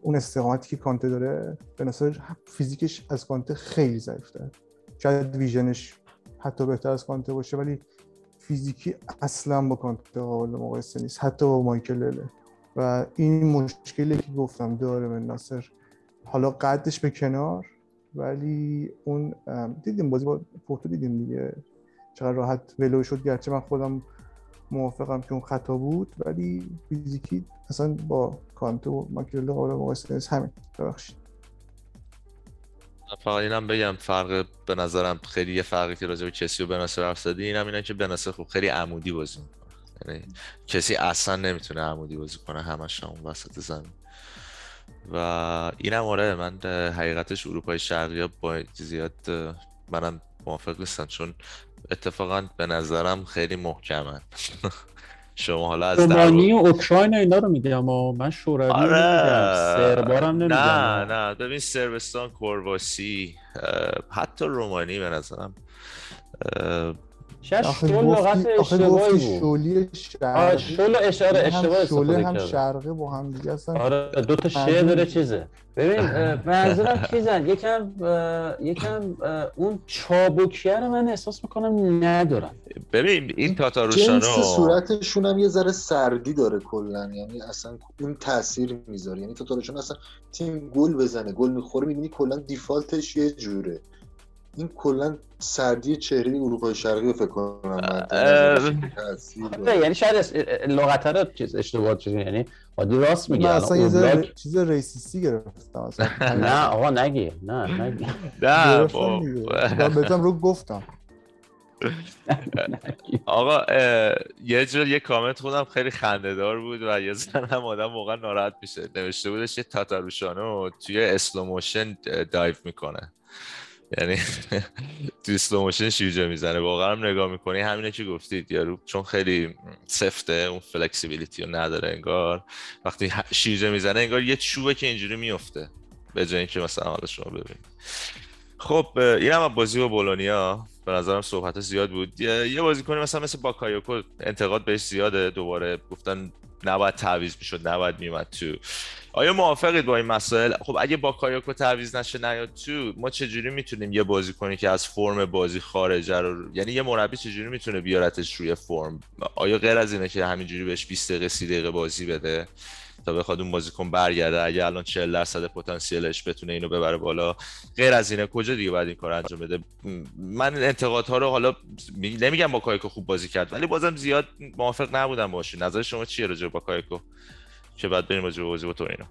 اون استقامتی که کانته داره به نظر فیزیکش از کانته خیلی ضعیف‌تره شاید ویژنش حتی بهتر از کانته باشه ولی فیزیکی اصلا با کانته قابل مقایسه نیست حتی با مایکل لله و این مشکلی که گفتم داره من ناصر. حالا قدش به کنار ولی اون دیدیم بازی با پورتو دیدیم دیگه. چقدر راحت ولو شد. گرچه من خودم موافقم که اون خطا بود ولی فیزیکی اصلا با کانته و مایکل قابل مقایسه نیست. همین. ببخشید. فقط اینم بگم فرق به نظرم خیلی یه فرقی که راجع به کسی و بناسر حرف زدی اینم اینه که بناسر خوب خیلی عمودی بازی می‌کنه. یعنی کسی اصلا نمی‌تونه عمودی بازی کنه همش اون وسط زمین. و اینم آره من حقیقتش اروپای شرقی با زیاد منم موافق نیستم چون اتفاقا به نظرم خیلی محکمن. شما حالا از رومانی و اوکراین اینا رو میگم و من شوروی رو آره. سربارم نمیگم. نه نه. ببین سربستان کرواسی حتی رومانی به نظرم شاید شل لغت اشتباهی بود. شولی آه شرقی شل اشاره هم اشتباه شوله استفاده هم کردم. شرقه با هم دیگه اصلا آره دو تا شه معلوم داره. چیزه. ببین منظورم چیزن؟ یکم یکم اون چابکیه رو من احساس می‌کنم ندارم ببین این جنس تاتاروشانو صورتشون هم یه ذره سردی داره کلا. یعنی اصلا اون تاثیر می‌ذاره. یعنی تاتارشون اصلا تیم گل بزنه گل می‌خوره می‌بینی کلا دیفالتش یه جوره. این کلا سردی چهره اروپای شرقی رو فکر کنم تاثیر آره،. یعنی شاید لغت رو چیز اشتباه شده یعنی عادی راست من میگه الان اصلا یه چیز ریسیستی گرفتم اصلا. نه آقا نگی. نه نگی. نه من بحثم رو گفتم. آقا یه جور یه کامنت خودم خیلی خندهدار بود و یه ذره هم آدم موقع ناراحت میشه. نوشته بودش یه تاتاروشانو توی slow motion dive می‌کنه. یعنی توی slow motion شیرجه می‌زنه. واقعا هم نگاه می‌کنی. همینه که گفتید. یارو چون خیلی سفته اون flexibility رو نداره انگار. وقتی شیرجه می‌زنه انگار یه چوبه که اینجوری میفته به جای اینکه مثلا حالا شما ببینید. خب این هم بازی با بولونیا. به نظرم صحبت زیاد بود. یه بازیکنی مثلا مثل باکایوکو انتقاد بهش زیاده. دوباره گفتن نباید تعویض می‌شد نباید میومد تو. آیا موافقید با این مسائل؟ خب اگه باکایوکو تعویض نشه نیاد تو. ما چجوری می‌تونیم یه بازیکنی که از فرم بازی خارجه رو یعنی یه مربی چجوری می‌تونه بیارتش روی فرم؟ آیا غیر از اینه که همینجوری بهش 20 دقیقه 30 دقیقه بازی بده؟ تا بخواد اون بازیکن برگرده اگه الان 40 درصد پتانسیلش بتونه اینو ببره بالا. غیر از اینه کجا دیگه باید این کار انجام بده؟ من انتقادها رو حالا می- نمیگم با کایکو خوب بازی کرد ولی بازم زیاد موافق نبودم باشین نظر شما چیه راجع با کایکو؟ که بعد بریم راجع بازی با تورینو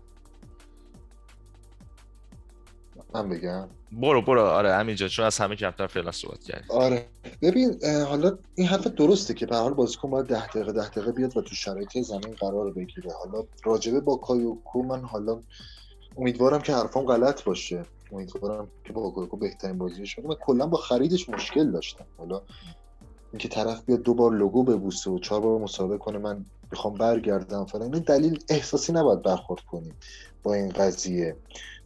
من بگم. برو برو. آره همینجا چون از همه کمتر فعلا صحبت کردی. آره. ببین حالا این حرف درسته که به هر حال بازیکن باید ده دقیقه ده دقیقه بیاد و تو شرایط زمین قرار بگیره. حالا راجبه با کایوکو من حالا امیدوارم که حرفام غلط باشه. امیدوارم که باکایوکو بهترین بازیش بده من کلا با خریدش مشکل داشتم. حالا اینکه طرف بیاد دو بار لوگو ببوسه و چهار بار مصاحبه کنه من می‌خوام برگردم فلان این دلیل احساسی نباید برخورد کنیم با این قضیه.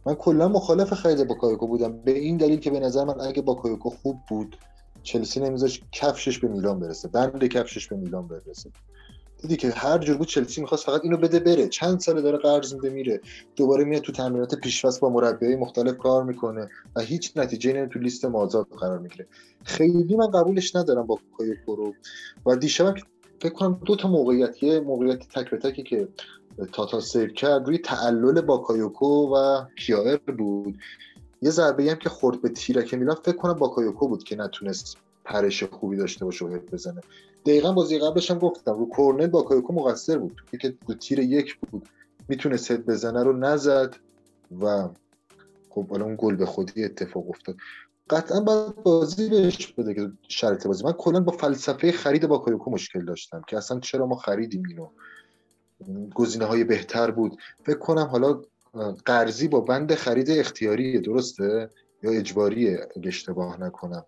من کلا مخالف خرید باکایوکو بودم. به این دلیل که به نظر من اگه باکایوکو خوب بود چلسی نمیذاشت کفشش به میلان برسه بند کفشش به میلان برسه. دیدی که هر جور بود چلسی می‌خواست فقط اینو بده بره. چند ساله داره قرض میده میره دوباره میاد تو تمرینات پیش‌فصل با مربیای مختلف کار می‌کنه و هیچ نتیجه نمیده تو لیست مازاد قرار می‌گیره. خیلی من قبولش ندارم باکایوکو رو. و دیشب فکر کنم دو تا موقعیت یه موقعیت تک به تکی که تاتا save کرد روی تعلل باکایوکو و کیایر بود. یه ضربه هم که خورد به تیرک میلان فکر کنم باکایوکو بود که نتونست پرش خوبی داشته باشه و هد بزنه. دقیقا بازی قبلش هم گفتم رو کورنر باکایوکو مقصر بود. که دو تیر یک بود می‌تونست هد بزنه رو نزد و خب حالا اون گل به خودی اتفاق افتاد. قطعا باید بازی بهش بده که شرط بازی. من کلا با فلسفه خرید باکایوکو مشکل داشتم که اصلا چرا ما خریدیم اینو. گزینه های بهتر بود. فکر کنم حالا قرضی با بند خرید اختیاریه درسته؟ یا اجباریه اگه اشتباه نکنم.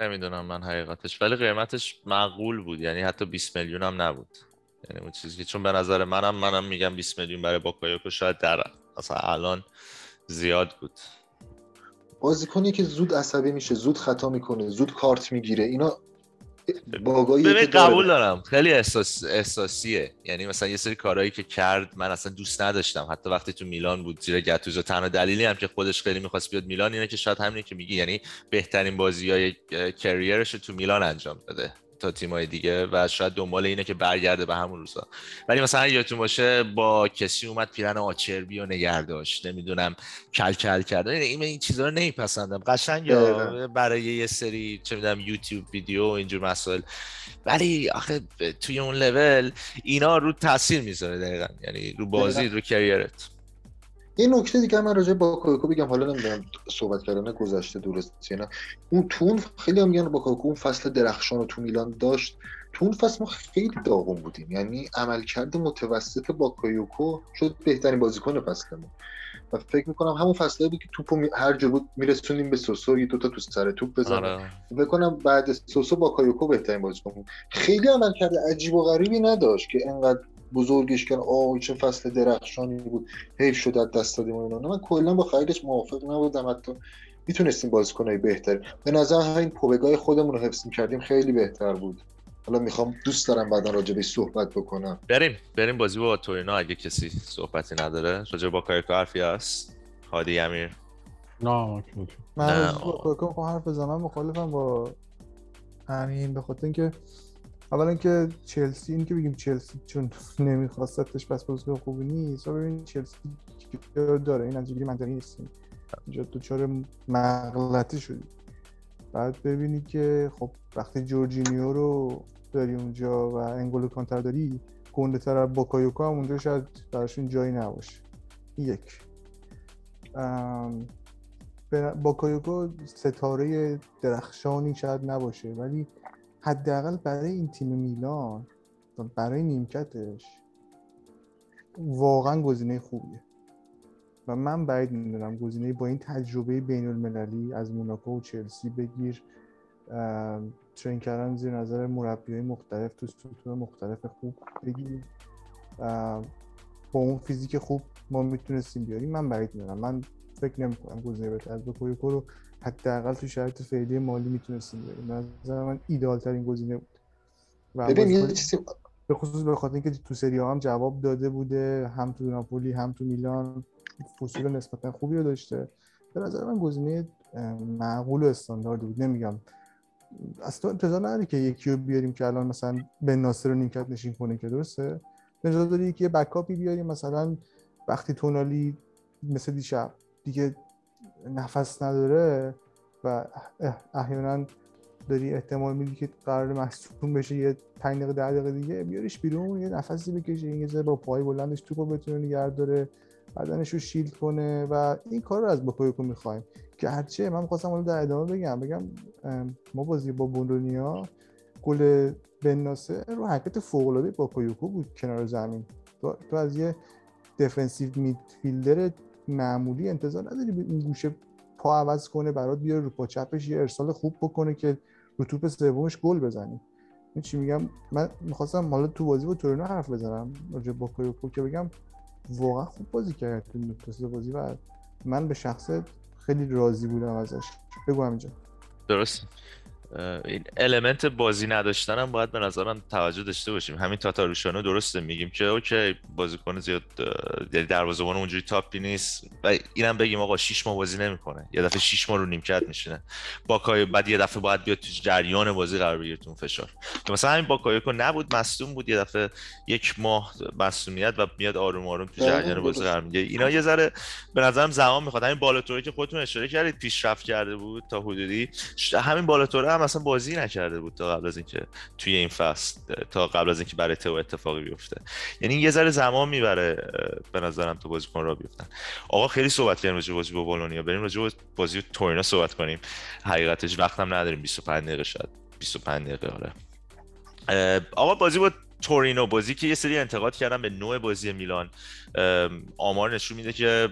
نمی‌دونم من حقیقتش ولی قیمتش معقول بود یعنی حتی 20 میلیون هم نبود. یعنی اون چیزی چون به نظر منم منم میگم 20 میلیون برای باکایوکو شاید در اصلا الان زیاد بود. بازیکنی که زود عصبی میشه زود خطا می‌کنه زود کارت می‌گیره اینا ببین قبول دارم. خیلی احساس احساسیه. یعنی مثلا یه سری کارهایی که کرد من اصلا دوست نداشتم. حتی وقتی تو میلان بود زیر گتوزو تنها دلیلی هم که خودش خیلی می‌خواست بیاد میلان اینه که شاید همینه که میگی یعنی بهترین بازی های کریرش تو میلان انجام داده. تا تیمای دیگه و شاید دنبال اینه که برگرده به همون روزا. ولی مثلا یادتون باشه با کسی اومد پیرن آچربی و نگه داشت. نمی‌دونم کل کل کرده این این چیزا رو نمیپسندم. قشنگ یا برای یه سری چه می‌دونم یوتیوب ویدیو و اینجور مسائل. ولی آخه توی اون لول اینا رو تاثیر می‌ذاره دقیقا. یعنی رو بازی رو کریرت. این نکته دیگه من راجع با کوکو بگم حالا نمی‌دونم صحبت کردن گذشته درست نه. اون تون خیلی هم میگن با اون فصل درخشان رو تو میلان داشت. تو اون فصل ما خیلی داغون بودیم. یعنی عملکرد متوسط با کایوکو شد بهترین بازیکن فصلمون. و فکر می‌کنم همون فصله بود که توپو می... هر جور بود میرسونیم به سوسو یه دوتا تو سر توپ بزنه آره. بکنم بعد سوسو با کایوکو بهترین بازیکن بود. خیلی عمل کرده عجیب و غریبی نداشت که انقدر بزرگش کردن آه چه فصل درخشانی بود. حیف شد از دست دادیم و اینا. من کلا با خریدش موافق نبودم. حتی می‌تونستیم بازیکنای بهتر. به نظر همین پوبگای خودمون رو حفظ کردیم خیلی بهتر بود. حالا می‌خوام دوست دارم بعدا راجع به صحبت بکنم. بریم بریم بازی با تورینو اگه کسی صحبتی نداره راجع با کایکو حرفی هست؟ هادی امیر. نه. من می‌خوام حرف بزنم. مخالفم با همین به خاطر اینکه اولا که چلسی این که بگیم چلسی چون نمیخواستش پس بازیکن خوبی نیست. و ببین چلسی داره این از منطقی نیستیم اینجا دچار مغلطه شدی. بعد ببینی که خب وقتی جورجینیو رو داری اونجا و انگولو کانته داری گنده تر از باکایوکو هم اونجا شاید براشون جایی نباشه. یک. ام، به- باکایوکو ستاره درخشانی شاید نباشه ولی حداقل برای این تیم میلان برای نیمکتش واقعا گزینه خوبیه. و من بعید می‌دونم گزینه با این تجربه بین المللی از موناکو و چلسی بگیر ترین کردن زیر نظر مربی های مختلف تو سطوح مختلف خوب بگیر. با اون فیزیک خوب ما می‌تونستیم بیاریم. من بعید می‌دونم. من فکر نمی کنم گزینه بهتر از رو حداقل تو شرایط فعلی مالی می‌تونستیم بیاریم به نظر من ایدال ترین گزینه بود. و ببین یه چیزی به خصوص به خاطر اینکه تو سری هم جواب داده بوده هم تو ناپولی هم تو میلان فصول نسبتا خوبی رو داشته. به نظر من گزینه معقول و استانداردی بود. نمیگم. از تو انتظار نداری که یکی رو بیاریم که الان مثلا به ناصر رو نیمکت نشین کنه که درسته؟ انتظار داری یکی یه backup ی بیاریم مثلا وقتی تونالی مثل دیشب دیگه نفس نداره و احیانا داری احتمال میدی که قرار مصدوم بشه یه 5 دقیقه 10 دقیقه دیگه بیاریش بیرون یه نفسی بکشه یه ذره با پای بلندش توپو بتونه نگه داره بدنش رو shield کنه و این کار رو از باکایوکو می‌خوایم. گرچه من می‌خواستم اونو در ادامه بگم بگم ما بازی با بولونیا گل بن ناصر رو حرکت فوق العاده باکایوکو بود کنار زمین. تو, تو از یه defensive midfielder معمولی انتظار نداری به این گوشه پا عوض کنه برات بیاره رو پا چپش یه ارسال خوب بکنه که رو توپ سومش گل بزنی این چی میگم؟ من می‌خواستم حالا تو بازی با تورینو حرف بزنم راجع به باکایوکو که بگم واقعا خوب بازی کرد تو نقطه بازی و من به شخصه خیلی راضی بودم ازش. بگو همینجا درست. این element بازی نداشتن هم باید به نظرم توجه داشته باشیم. همین تاتاروشانو درسته میگیم که okay بازیکن زیاد یعنی دروازه‌بان اونجوری top ی نیست و اینم بگیم آقا 6 ماه بازی نمی‌کنه. یه دفعه 6 ماه رو نیمکت میشینه. باکای بعد یه دفعه باید بیاد تو جریان بازی قرار بگیره تو اون فشار. که مثلا همین باکایوکو نبود مصدوم بود یه دفعه یک ماه مصدومیت و میاد آروم آروم تو دقیقاً جریان بازی. قرار می‌گیره. اینا یه ذره به نظرم زمان می‌خواد. همین بالاتوری که خودتون اشاره کردید پیشرفت کرده بود تا حدودی. همین بالاتوره هم اصلا بازی نکرده بود تا قبل از اینکه توی این فصل تا قبل از اینکه برای تو اتفاقی بیفته. یعنی یه ذره زمان می‌بره به نظرم تو بازیکن را بیفتن. آقا خیلی صحبت کردیم راجع بازی با بولونیا. بریم راجع بازی تورینو صحبت کنیم. حقیقتش وقتم نداریم. 25 دقیقه شاید. 25 دقیقه آره. آقا بازی با تورینو بازی که یه سری انتقاد کردن به نوع بازی میلان آمار نشون میده که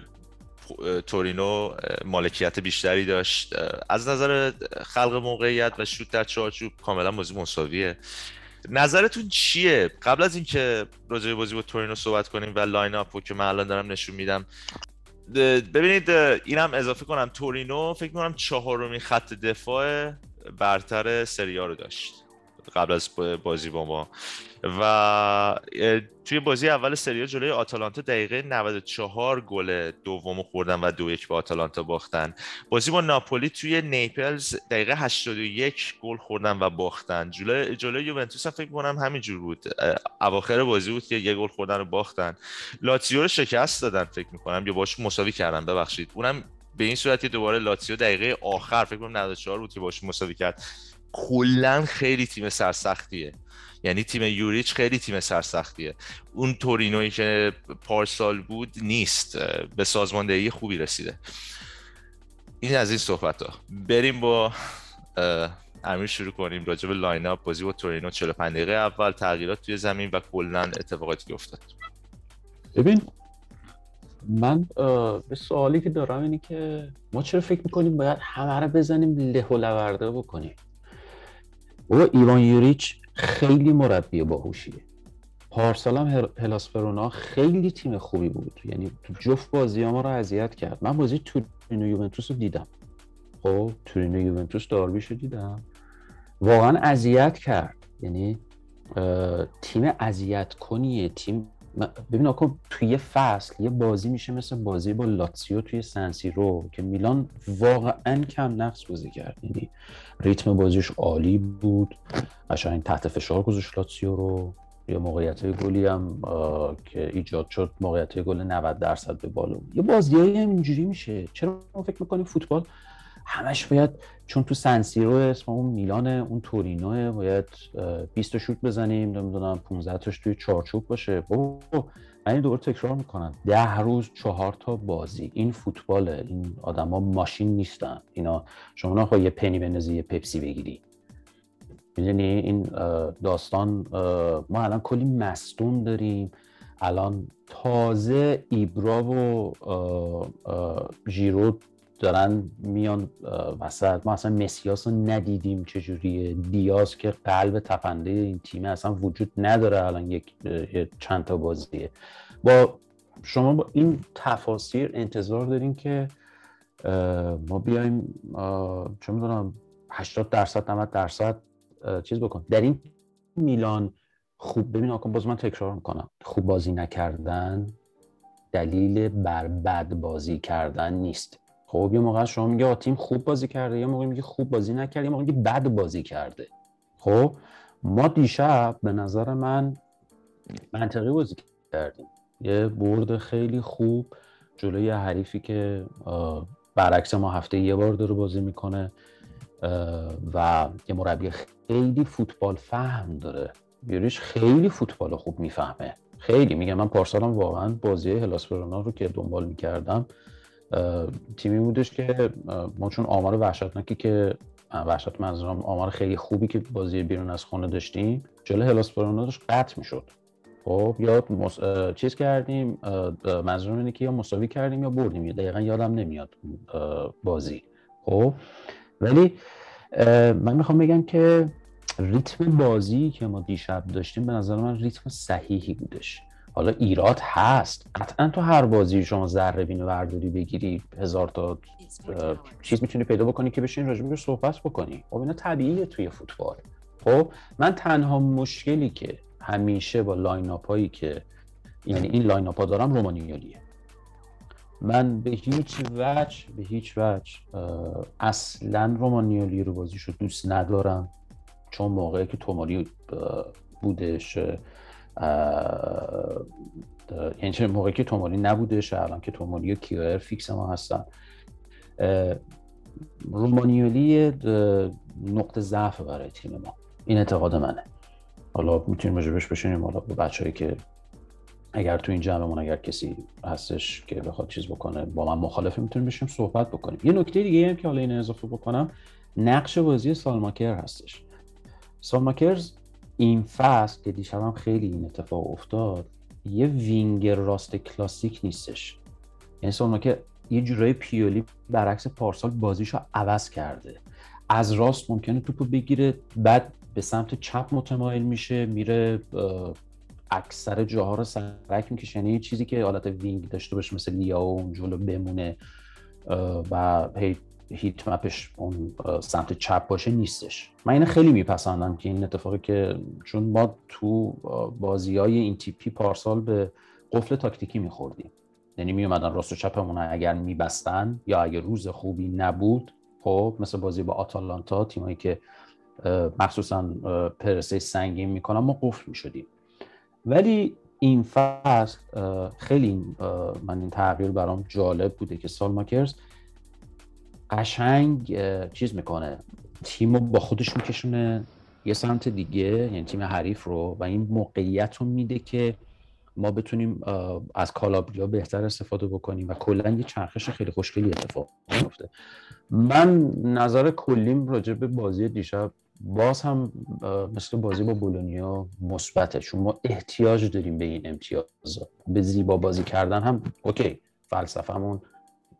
تورینو مالکیت بیشتری داشت. از نظر خلق موقعیت و شوت در چارچوب کاملا بازی مساویه. نظرتون چیه؟ قبل از اینکه راجع بازی با تورینو صحبت کنیم و lineup که من الان دارم نشون میدم ببینید اینم اضافه کنم. تورینو فکر کنم چهارمین خط دفاع برتر سریا رو داشت. قبل از با- بازی با ما. و توی بازی اول سریا جلوی آتالانتا دقیقه 94 گل دومو خوردن و دو یک به آتالانتا باختن. بازی با ناپولی توی نیپلز دقیقه 81 گل خوردن و باختن. جلوی جلوی یوونتوس هم فکر کنم همینجور بود. اواخر بازی بود که یه گل خوردن و باختن. لاتزیو رو شکست دادن فکر می‌کنم. یا باش مساوی کردن ببخشید. اونم به این صورت که دوباره لاتزیو دقیقه آخر فکر کنم 94 بود که باش مساوی کرد. کلا خیلی تیم سرسختیه. یعنی تیم یوریچ خیلی تیم سرسختیه. اون تورینویی که پارسال بود نیست به سازماندهی خوبی رسیده. این از این صحبت ها بریم با امیر شروع کنیم راجع به lineup بازی با تورینو. 45 دقیقه اول تغییرات توی زمین و کلا اتفاقاتی که افتاد. ببین من یه سوالی که دارم اینه که ما چرا فکر می‌کنیم باید همه رو بزنیم له و لورده بکنیم؟ و ایوان یوریچ خیلی مربی باهوشیه. پارسال هم هلاسپرونا خیلی تیم خوبی بود. یعنی تو جفت بازی ما رو اذیت کرد. من بازی تورینو یوونتوس رو دیدم. خب تورینو یوونتوس داربیش رو دیدم. واقعا اذیت کرد. یعنی تیم اذیت کنیه تیم ببین آقا توی فصل یه بازی میشه مثل بازی با لاتسیو توی سنسی رو که میلان واقعا کم نقص بازی کرد. یعنی ریتم بازیش عالی بود قشنگ تحت فشار گذاشت لاتسیو رو. یه موقعیت گلی هم که ایجاد شد موقعیت گل 90 درصد به بالا. یه بازی هم اینجوری میشه. چرا ما فکر می‌کنیم فوتبال همش باید چون تو سنسیرو اسم اون میلان اون تورینو باید 20 شوت بزنیم نمی‌دونم 15 تاش توی چارچوب باشه. بابا من این دوباره تکرار می‌کنم. ده روز چهار تا بازی. این فوتباله. این آدما ماشین نیستن. اینا شما نخواه یه پنی بندازی یه پپسی بگیری. می‌دونی؟ این داستان ما الان کلی مستون داریم. الان تازه ایبرا و ژیرو دارن میان وسط. ما اصلا مسیاس رو ندیدیم چجوریه. دیاز که قلب تپنده این تیم اصلا وجود نداره الان یک چند تا بازیه. با شما با این تفاصیل انتظار دارین که ما بیایم چه می‌دونم 80 درصد 90 درصد چیز بکن. در این میلان خوب ببین آقا باز من تکرار می‌کنم. خوب بازی نکردن دلیل بر بد بازی کردن نیست. خب یه موقع شما میگه تیم خوب بازی کرده. یه موقع میگه خوب بازی نکرده. یه موقع میگه بد بازی کرده. خب ما دیشب به نظر من منطقی بازی کردیم. یه برد خیلی خوب جلوی حریفی که برعکس ما هفته یه بار داره بازی می‌کنه و یه مربی خیلی فوتبال فهم داره. یوریش خیلی فوتبال خوب می‌فهمه. خیلی. میگه من پارسالم واقعا بازی هلاس رو که دنبال می‌کردم تیمی بودش که ما چون آمار وحشتناکی که وحشت منظورم آمار خیلی خوبی که بازی بیرون از خونه داشتیم جلو هلاس داشت قطع می‌شد. خب یا چیز کردیم منظورم اینه که یا مساوی کردیم یا بردیم یا دقیقا یادم نمیاد بازی. خب ولی من می‌خوام بگم که ریتم بازی که ما دیشب داشتیم به نظر من ریتم صحیحی بودش. حالا ایراد هست. قطعا تو هر بازی شما ذره بین ورداری بگیری هزار تا چیز می‌تونی پیدا بکنی که بشین راجع صحبت بکنی. خب اینا طبیعیه توی فوتبال. خب من تنها مشکلی که همیشه با line هایی که یعنی این line ها دارم رومانیولیه من به هیچ وجه به هیچ وجه اصلا رومانیولی رو بازیشو دوست ندارم. چون موقعی که توموری بودش یعنی چه موقعی که توموری نبودش الان که توموری و کیر فیکس ما هستن. رومانیولی نقطه ضعف برای تیم ما. این اعتقاد منه. حالا می‌تونیم راجبش بشینیم. حالا به بچه‌ای که اگر تو این جمعمون اگر کسی هستش که بخواد چیز بکنه با من مخالفه می‌تونیم بشیم صحبت بکنیم. یه نکته دیگه هم که حالا این اضافه بکنم. نقش بازی سالماکر هستش. سالماکرز این فصل که دیشب هم خیلی این اتفاق افتاد یه وینگر راست کلاسیک نیستش. یعنی سالماکر یه جورای پیولی برعکس پارسال بازیشو عوض کرده. از راست ممکنه توپو بگیره بعد به سمت چپ متمایل میشه میره اکثر جاها رو سرک می‌کشه. یعنی چیزی که حالت وینگ داشته باشه مثل لیا و اون جلو بمونه و هی هیت مپش اون سمت چپ باشه نیستش. من اینو خیلی میپسندم که این اتفاقی که چون ما تو بازی های این تیپی پارسال به قفل تاکتیکی میخوردیم. یعنی میومدن راست و چپمون اگر میبستن یا اگر روز خوبی نبود خب مثل بازی با آتالانتا تیمایی که مخصوصا پرسه سنگین می‌کنن ما قفل می‌شدیم. ولی این فصل خیلی من این تغییر برام جالب بوده که سالماکرز قشنگ چیز می‌کنه. تیم رو با خودش میکشونه یه سمت دیگه یعنی تیم حریف رو. و این موقعیت رو میده که ما بتونیم از کالابریا بهتر استفاده بکنیم. و کلا یه چرخش خیلی خوشگلی اتفاق میفته من نظر کلیم راجع به بازی دیشب باز هم مثل بازی با بولونیا مثبته. چون ما احتیاج داریم به این امتیاز. به زیبا بازی کردن هم اوکی فلسفهمون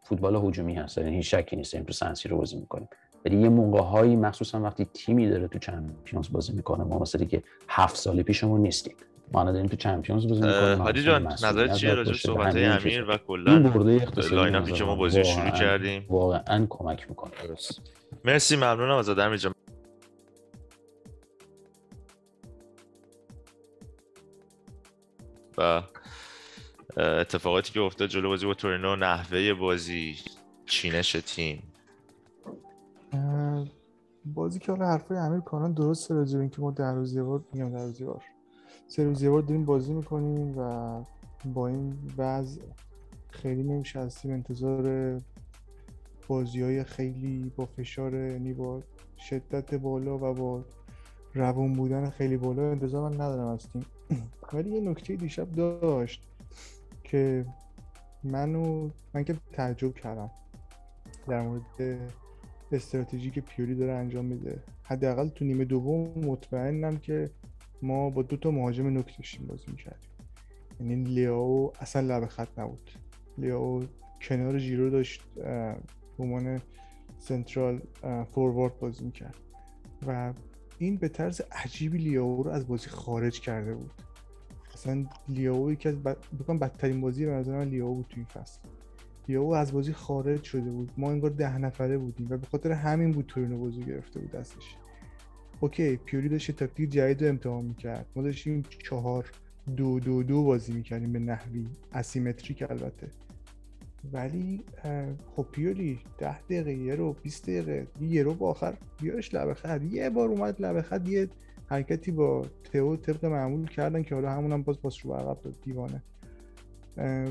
فوتبال هجومی هست. یعنی هیچ شکی نیست. تو سنسی رو بازی می‌کنیم. ولی یه موقع هایی مخصوصا وقتی تیمی داره تو Champions بازی می‌کنه ما مثلا که هفت سال پیشمون نیستیم. ما داریم تو Champions بازی می‌کنیم. هادی جان نظر چیه راجع به صحبت امیر و کلا lineup ی که ما بازی شروع کردیم. واقعا کمک می‌کنه. مرسی ممنونم از امیر جان. و اتفاقاتی که افتاد جلو بازی با تورینو نحوه بازی چینش تیم. بازی که حالا حرفای امیر کانان درست راجع اینکه ما در روز یه میگم در روز سه روز بار داریم بازی می‌کنیم و با این وضع خیلی نمیشه از تیم انتظار بازی های خیلی با فشار یعنی با شدت بالا و با روون بودن خیلی بالا انتظار من ندارم از تیم. ولی یه نکته دیشب داشت. که منو من که تعجب کردم. در مورد استراتژی که پیوری داره انجام میده. حداقل تو نیمه دوم مطمئنم که ما با دو تا مهاجم نوک داشتیم بازی می‌کردیم. یعنی لیاو اصلا لب خط نبود. لیاو کنار جیرو داشت به عنوان central forward بازی می‌کرد. و این به طرز عجیبی لیاو رو از بازی خارج کرده بود. اصلا لیاو یکی از بد... بدترین بازی به نظر من لیاو بود تو این فصل. لیاو از بازی خارج شده بود. ما انگار ده نفره بودیم و به خاطر همین بود تورینو بازی گرفته بود دستش. OK پیولی داشت تاکتیک جدید رو امتحان می‌کرد. ما داشتیم چهار دو دو دو بازی می‌کردیم به نحوی. asymmetric البته. ولی خب پیوری ده دقیقه یه رو 20 دقیقه یه رو آخر بیارش لبه خط یه بار اومد لبه خط یه حرکتی با تئو طبق معمول کردن که حالا همون هم باز باز رو عقب داد دیوانه.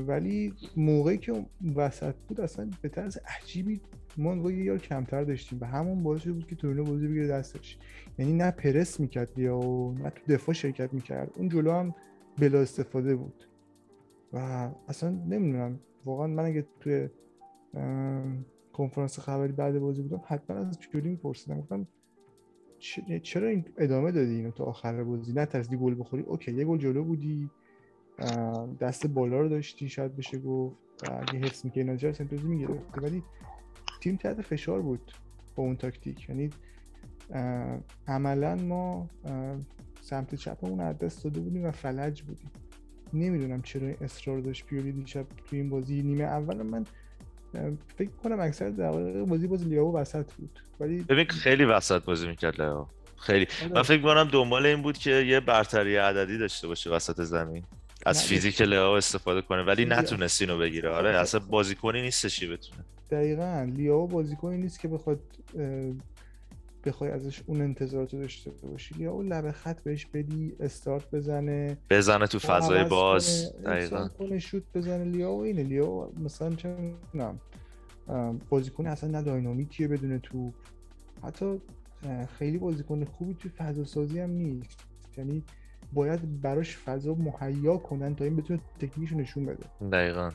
ولی موقعی که وسط بود اصلا به طرز عجیبی ما یه یار کمتر داشتیم و همون باعث بود که تورینو بازی بگیره دستش. یعنی نه پرس می‌کرد یا نه تو دفاع شرکت می‌کرد اون جلو هم بلا استفاده بود. و اصلا نمی‌دونم واقعا من اگه توی کنفرانس خبری بعد بازی بودم حتما از پیوری میپرسیدم. گفتم چرا این ادامه دادی اینو تا آخر بازی؟ نه ترسیدی گل بخوری. اوکی یه گل جلو بودی. دست بالا رو داشتی شاید بشه گفت. اگه حفظ می‌کنی ناجر سنتوزی می‌گرفتی. ولی تیم تحت فشار بود با اون تاکتیک. یعنی عملا ما سمت چپمون از دست داده بودیم و فلج بودیم. نمی‌دونم چرا اصرار داشت پیولی دیشب توی این بازی. نیمه اول من فکر کنم اکثر دقایق بازی باز لیاو وسط بود. ولی ببین خیلی وسط بازی می‌کرد لیاو. خیلی. آره. من فکر کنم دنبال این بود که یه برتری عددی داشته باشه وسط زمین. از فیزیک لیاو استفاده کنه ولی نتونست اینو بگیره. آره اصلا بازیکنی نیستشی بتونه. دقیقا لیاو بازیکنی نیست که بخواد بخوای ازش اون انتظارات رو داشته باشی یا اون لبه خط بهش بدی استارت بزنه بزنه تو فضای باز. دقیقا. کنه شوت بزنه. لیاو اینه لیاو مثلا چه نم بازیکن اصلا نه داینامیکیه بدون تو حتی خیلی بازیکن خوبی تو فضا سازی هم نیست. یعنی باید براش فضا مهیا کنن تا این بتونه تکنیکش نشون بده. دقیقا.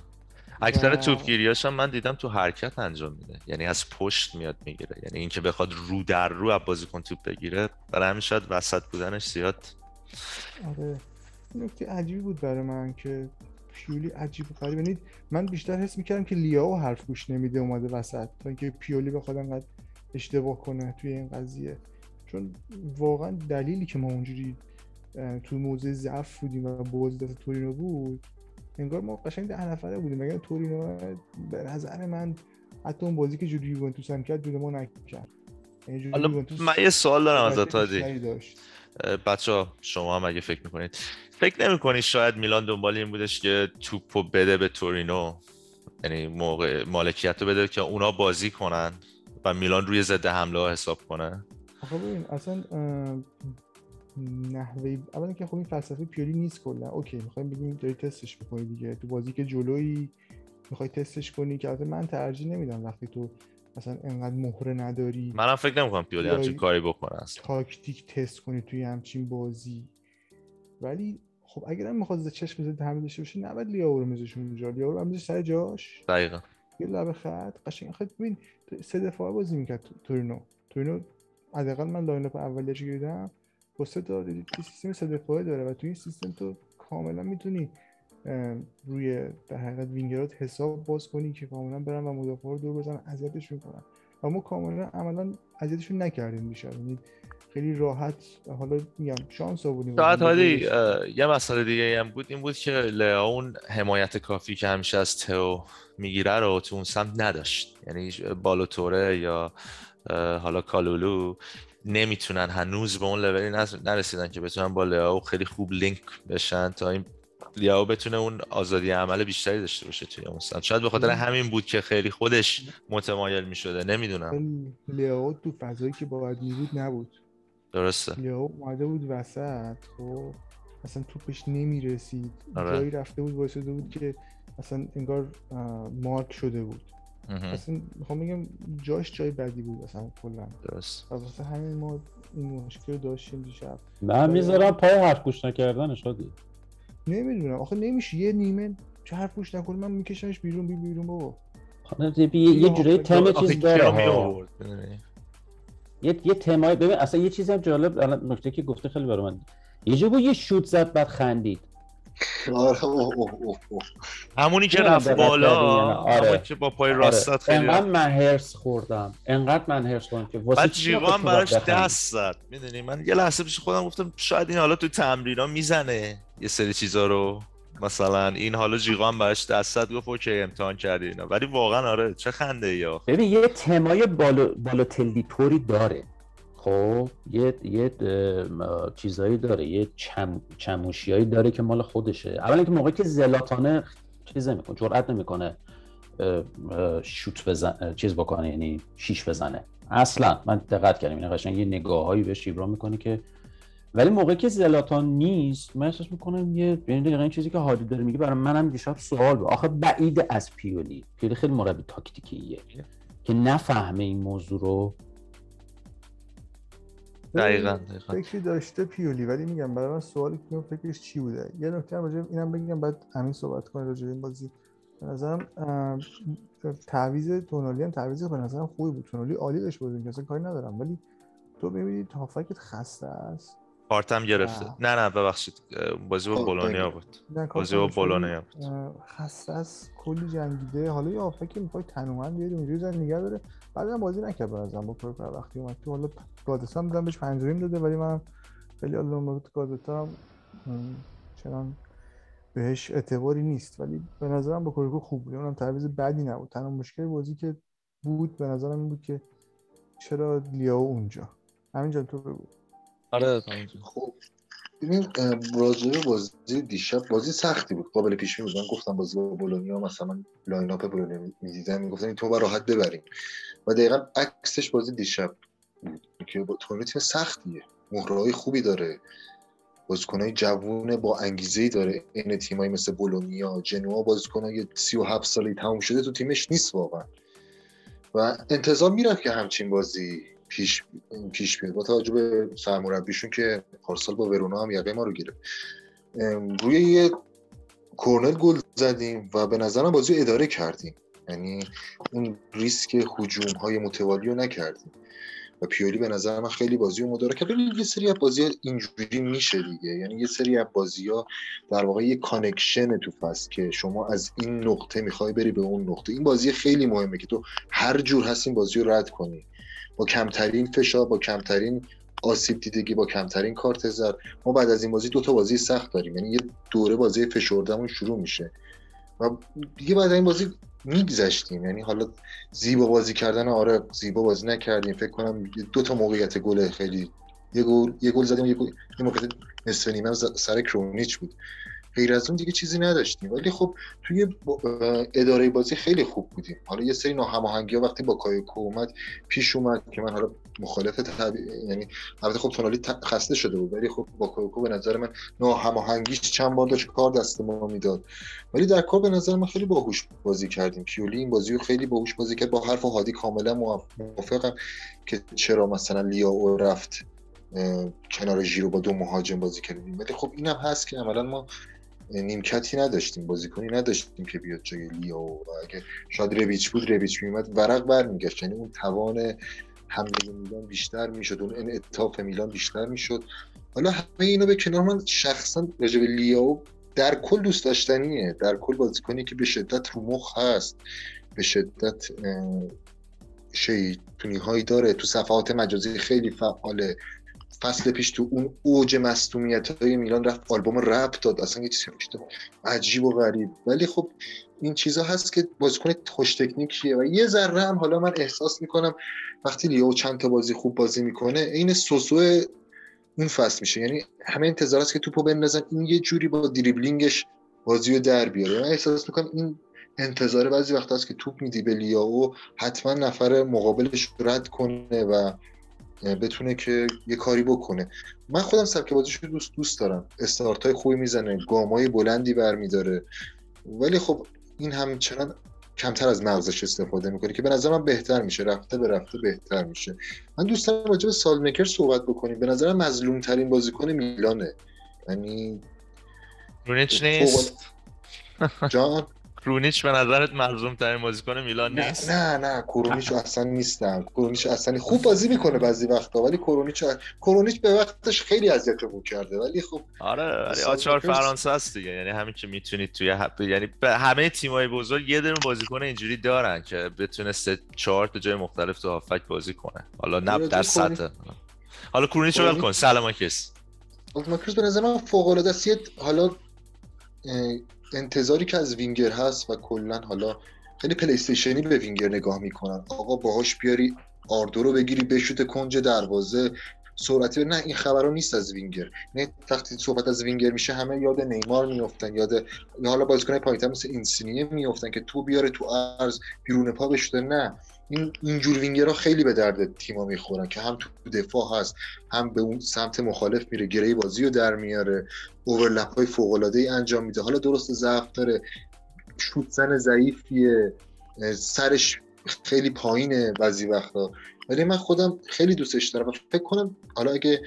اکثر توپگیریاش هم من دیدم تو حرکت انجام میده. یعنی از پشت میاد می‌گیره. یعنی اینکه بخواد رو در رو از بازیکن توپ بگیره برای همین شاید وسط بودنش زیاد. آره. نکته عجیبی بود برای من که پیولی عجیب و غریب. یعنی من بیشتر حس می‌کردم که لیاو حرف گوش نمیده اومده وسط. تا اینکه پیولی بخواد انقدر اشتباه کنه توی این قضیه. چون واقعا دلیلی که ما اونجوری تو موضع ضعف بودیم و بازی دست تورینو بود انگار ما قشنگ ده نفره بودیم. مگر تورینو به نظر من حتی اون بازی که جوری یوونتوس هم کرد جوری ما نکرد یعنی حالا من یه سوال دارم ازت هادی بچه شما هم اگه فکر می‌کنید. فکر نمی‌کنید شاید میلان دنبال این بودش که توپو بده به تورینو؟ یعنی موقع مالکیت رو بده که اونا بازی کنن و میلان روی ضد حمله ها حساب کنه؟ آخه ببین اصلا نحوه اولا که خب این فلسفه پیوری نیست کلا. اوکی می‌خوایم بگیم داری تستش بکنی دیگه. تو بازی که جلویی می‌خوای تستش کنی که من ترجیح نمیدم وقتی تو مثلا انقدر مهره نداری. منم فکر نمی‌کنم پیوری همچین کاری بکنه اصلا. تاکتیک تست کنی توی همچین بازی. ولی خب اگر هم می‌خواد چشم زد همه داشته باشه نباید لیاو رو میذاشون اونجا. لیاو رو سر جاش. دقیقاً. یه لب خط قشنگ. خط ببین سه دفاعه بازی می‌کرد تورینو تورینو حداقل من lineup اولیش دیدم با سه تا سیستم سه دفاعه داره و تو این سیستم تو کاملا می‌تونی روی در حقیقت وینگرات حساب باز کنی که کاملا برن و مدافع رو دور بزنن اذیتشون کنن و ما کاملا عملا اذیتشون نکردیم بیشتر. یعنی خیلی راحت حالا میگم شانس آوردیم. شاید هادی یه مسئله دیگه هم بود این بود که اون حمایت کافی که همیشه از تئو می‌گیره رو تو اون سمت نداشت. یعنی بالوتوره یا حالا کالولو نمی‌تونن هنوز به اون لولی نرسیدن که بتونن با لیاو خیلی خوب لینک بشن تا این لیاو بتونه اون آزادی عمل بیشتری داشته باشه توی اون شاید به خاطر همین بود که خیلی خودش متمایل می‌شده. نمی‌دونم. لیاو تو فضایی که باید میبود نبود. درسته. لیاو اومده بود وسط خب. اصلا توپش نمی‌رسید. آره. جایی رفته بود واسه بود که اصلا انگار مارک شده بود. اصلا می‌خوام بگم جاش جای بدی بود اصلا کلا. درست. واسه همین ما این مشکل داشتیم دیشب. من می‌ذارم پای حرف گوش نکردن شادی نمی‌دونم. آخه نمیشه. یه نیمه چه حرف گوش نکنه من میکشمش بیرون بی بیرون بابا. یه جوری تم چیز داره. یه یه تمای ببین اصلا یه چیزی هم جالب الان نکته که گفته خیلی برای من. یه جو یه شوت زد بعد خندید. آره همونی که رفت بالا آره. که با پای آره. راستت خیلی انقدر من هرس خوردم. انقدر من هرس خوردم که واسه بعد جیغان براش دست زد. می‌دونی؟ من یه لحظه پیش خودم گفتم شاید این حالا تو تمرینا می‌زنه یه سری چیزا رو. مثلا این حالا جیغان براش دست زد گفت اوکی امتحان کردی اینا. ولی واقعا آره چه خنده یا ببین یه تمای بالو بالوتلی توری داره. خب یه یه چیزایی داره یه چم چموشیایی داره که مال خودشه. اولا که موقعی که زلاتانه چیز نمی‌کنه جرئت نمی‌کنه شوت بزن چیز بکنه یعنی شیش بزنه. اصلا من دقت کردم این قشنگ یه نگاههایی بهش ابرام می‌کنه که ولی موقعی که زلاتان نیست من احساس می‌کنم یه یعنی دقیقا این چیزی که هادی داره میگه برای منم دیشب سوال بود. آخه بعید از پیولی. پیولی خیلی مربی تاکتیکیه. که نفهمه این موضوع رو دقیقا, فکری داشته پیولی ولی میگم برای من سوالی که فکرش چی بوده. یه نکته هم راجع اینم بگم بعد همین صحبت کنه راجع این بازی. به نظرم تعویض تونالی هم تعویض به نظرم خوبی بود. تونالی عالی داشت بود اصلا کاری ندارم. ولی تو ببینید تافکت خسته است. کارتم گرفته. نه نه ببخشید. بازی با بولونیا بود. بازی با بولونیا بود. خسته است کلی جنگیده. حالا یه آفک می‌خوای تنومند بیاد اونجوری زن نگه داره. بعدم بازی نکرد برازم با پر وقتی اومد تو حالا گادتا بودم بهش پنجریم داده ولی من خیلی حالا گادتا چنان بهش اعتباری نیست. ولی به نظرم با کوریکو خوب بود. اونم تعویض بدی نبود. تنها مشکل بازی که بود به نظرم این بود که چرا لیاو اونجا. همینجا تو بگو. آره خب ببین راجع بازی دیشب بازی سختی بود. قابل پیش بود. من گفتم بازی با بولونیا مثلا lineup بولونیا می‌دیدم می‌گفتن تو با راحت ببریم. و دقیقا عکسش بازی دیشب که با تیم سختیه. مهره‌های خوبی داره. بازیکنای جوون با انگیزه ای داره. این تیمایی مثل بولونیا جنوا بازیکنای 37 ساله تموم شده تو تیمش نیست واقعا. و انتظار می‌رفت که همچین بازی پیش پیش بیاد. با توجه به سرمربیشون که پارسال با ورونا هم یقه ما رو گرفت. روی یه کرنر گل زدیم و به نظرم بازی اداره کردیم. یعنی اون ریسک هجوم های متوالی رو نکردیم. و پیولی به نظر من خیلی بازی رو اداره کرد. یه سری از بازی اینجوری میشه دیگه. یعنی یه سری از بازی ها در واقع یه connection تو فست که شما از این نقطه می‌خوای بری به اون نقطه. این بازی خیلی مهمه که تو هر جور هست این بازی رو رد کنی. کمترین فشار با کمترین آسیب دیدگی با کمترین کارت زد ما بعد از این بازی دو تا بازی سخت داریم. یعنی یه دوره بازی فشردمون شروع میشه. و دیگه بعد این بازی میگذشتیم. یعنی حالا زیبا بازی کردن آره زیبا بازی نکردیم. فکر کنم دو تا موقعیت گل خیلی یه گل یه گل زدیم یه گل موقعیت نصف نیمه سر کرونیچ بود. غیر از اون دیگه چیزی نداشتیم. ولی خب توی اداره بازی خیلی خوب بودیم. حالا یه سری ناهماهنگی ها وقتی با کایوکو اومد پیش اومد که من حالا مخالف طبی... یعنی البته خب تونالی خسته شده بود ولی خب با کایوکو به نظر من ناهماهنگیش چند بار داشت کار دست ما می‌داد. ولی در کار به نظر من خیلی باهوش بازی کردیم. پیولی این بازی رو خیلی باهوش بازی کرد. با حرف هادی کاملا موافقم که چرا مثلا لیاو رفت کنار ژیرو با دو مهاجم بازی کردیم. ولی خب اینم هست که عملا ما نیمکتی نداشتیم بازیکنی نداشتیم که بیاد جای لیو و اگه شاید رویچ بود رویچ میومد ورق برمیگشت. یعنی اون توان حمله میلان بیشتر می‌شد اون انعطاف میلان بیشتر می‌شد. حالا همه اینو به کنار من شخصا راجع به لیاو در کل دوست داشتنیه. در کل بازیکنی که به شدت رو مخ هست به شدت شیطونی هایی داره. تو صفحات مجازی خیلی فعاله. فصل پیش تو اون اوج مصومیت های میلان رفت آلبوم رپ داد اصلا یه چیزی عجیب و غریب. ولی خب این چیزا هست که بازیکن خوش تکنیکیه و یه ذره هم حالا من احساس می‌کنم وقتی لیو چند تا بازی خوب بازی می‌کنه این سوسو اون فصل میشه. یعنی همه انتظار است که توپو بندازن این یه جوری با دریبلینگش بازی رو در بیاره. من احساس می‌کنم این انتظار بعضی وقت هست که توپ میدی به لیاو حتما نفر مقابلش رد کنه و بتونه که یه کاری بکنه. من خودم سبک بازیش رو دوست دوست دارم. استارت های خوبی می‌زنه گامای بلندی برمیداره. ولی خب این همچنان کمتر از مغزش استفاده می‌کنه که به نظر من بهتر میشه. رفته به رفته بهتر میشه. من دوست دارم راجع به سالمکر صحبت بکنیم. به نظرم مظلوم ترین بازیکن میلانه. یعنی رونیچ نیست؟ جان؟ کرونیچ به نظرت مظلوم ترین بازیکن میلان نیست؟ نه نه کرونیچ اصلا نیستم. کرونیچ اصلا خوب بازی می‌کنه بعضی وقتا ولی کرونیچ کرونیچ به وقتش خیلی اذیتمون کرده ولی خب آره ولی آچار فرانسه است دیگه. یعنی همین که می‌تونید توی هپ... یعنی به همه تیمای بزرگ یه دونه بازیکن اینجوری دارن که بتونه سه چهار تا جای مختلف تو هافک بازی کنه. حالا نه در سطح. حالا کرونیچ رو کن. سلام کس ماکروس به نظر من فوق العاده حالا انتظاری که از وینگر هست و کلا حالا خیلی پلیستیشنی به وینگر نگاه می‌کنن. آقا باهاش بیاری R2 رو بگیری بشوت کنج دروازه سرعتی نه این خبرها نیست از وینگر. نه وقتی صحبت از وینگر میشه همه یاد نیمار میافتن یاد حالا بازیکن پایین‌تر مثل اینسینیه میافتن که تو بیاره تو عرض بیرون پا بشوته. نه این اینجور وینگرها خیلی به درد تیما می‌خورن که هم تو دفاع هست هم به اون سمت مخالف میره گره بازی رو در میاره اوورلپ های فوق العاده ای انجام میده. حالا درست ضعف داره شوت زن ضعیفیه سرش خیلی پایینه بعضی وقتا. ولی من خودم خیلی دوستش دارم و فکر کنم حالا اگه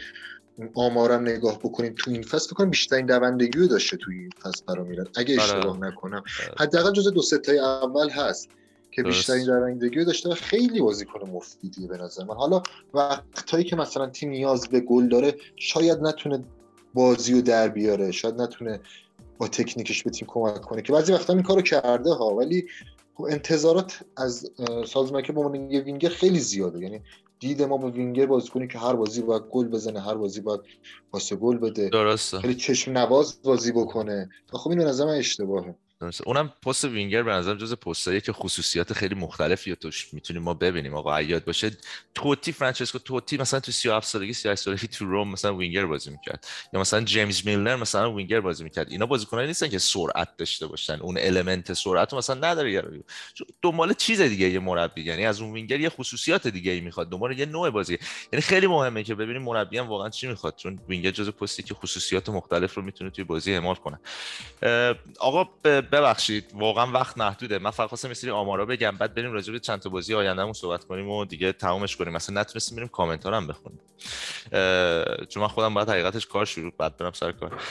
آمارم نگاه بکنیم تو این فصل فکر کنم بیشترین دوندگی رو داشته تو این فصل برا اگه آره. اشتباه نکنم آره. حداقل جز دو ستای اول هست که بیشترین دوندگی داشته و خیلی بازیکن مفیدیه به نظر من حالا وقتایی که مثلا تیم نیاز به گل داره شاید نتونه بازی رو در بیاره شاید نتونه با تکنیکش به تیم کمک کنه که بعضی وقتا این کارو کرده ها ولی خب انتظارات از سازمکه به عنوان یه وینگر خیلی زیاده. یعنی دید ما به وینگر بازیکنی که هر بازی باید گل بزنه هر بازی باید پاس گل بده. درسته. خیلی چشم نواز بازی بکنه. خب این به نظر من اشتباهه. اونم پست وینگر به نظر جز پستایی که خصوصیات خیلی مختلفی توش می‌تونیم ما ببینیم. آقا عیاد باشه توتی فرانچسکو توتی مثلا تو 37 سالگی 38 سالگی تو روم مثلا وینگر بازی می‌کرد. یا مثلا جیمز میلنر مثلا وینگر بازی می‌کرد. اینا بازیکنایی نیستن که سرعت داشته باشن. اون element سرعت رو مثلا نداره یارو. دنبال چیز دیگه یه مربی. یعنی از اون وینگر یه خصوصیات دیگه ای می‌خواد. دنبال یه نوع بازی یعنی خیلی مهمه که ببینیم مربی هم واقعا چی می‌خواد. چون وینگر جز پستی که خصوصیات مختلف رو می‌تونه توی بازی اعمال کنه. آقا ببخشید واقعا وقت محدوده. من فقط خواستم یه سری آمارا بگم بعد بریم راجع به چند تا بازی آیندهمون صحبت کنیم و دیگه تمامش کنیم. مثلا نتونستیم بریم کامنت هم بخونیم. چون من خودم باید حقیقتش کار شروع بعد برم سر کار.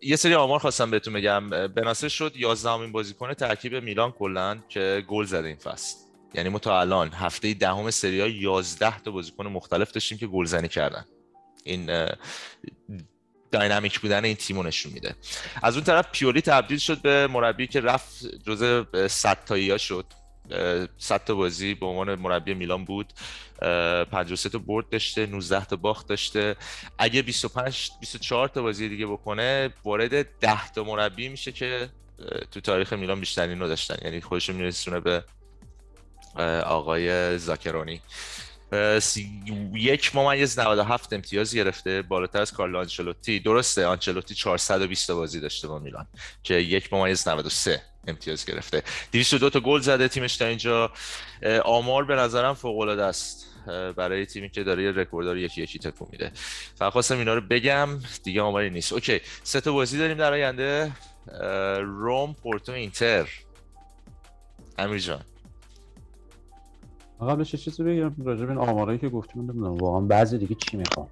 یه سری آمار خواستم بهتون بگم. بناسه شد 11 امین بازیکن ترکیب میلان کلا که گل زده این فصل. یعنی ما تا الان هفته دهم سری ها 11 تا بازیکن مختلف داشتیم که گلزنی کردن. این داینامیک بودن این تیمو نشون میده. از اون طرف پیولی تبدیل شد به مربی که رفت جزء 100 تایی ها شد 100 تا بازی به عنوان مربی میلان بود. 53 تا برد داشته 19 تا باخت داشته. اگه 25 24 تا بازی دیگه بکنه وارد 10 تا مربی میشه که تو تاریخ میلان بیشترین رو داشتن. یعنی خودشون میرسونه به آقای زاکرونی. یک ممیز 97 امتیاز گرفته بالاتر از کارلو آنچلوتی. درسته آنچلوتی 420 بازی داشته با میلان که یک ممیز 93 امتیاز گرفته. 202 تا گل زده تیمش تا اینجا. آمار به نظرم فوق العاده است برای تیمی که داره یه رکورددار یکی یکی تکون میده. فقط خواستم اینا رو بگم دیگه آماری نیست. OK سه تا بازی داریم در آینده. روم پورتو اینتر. امیر جان قبلش چیزی بگم راجع به این آمارایی که گفتیم نمی‌دونم واقعا بعضی دیگه چی می‌خوام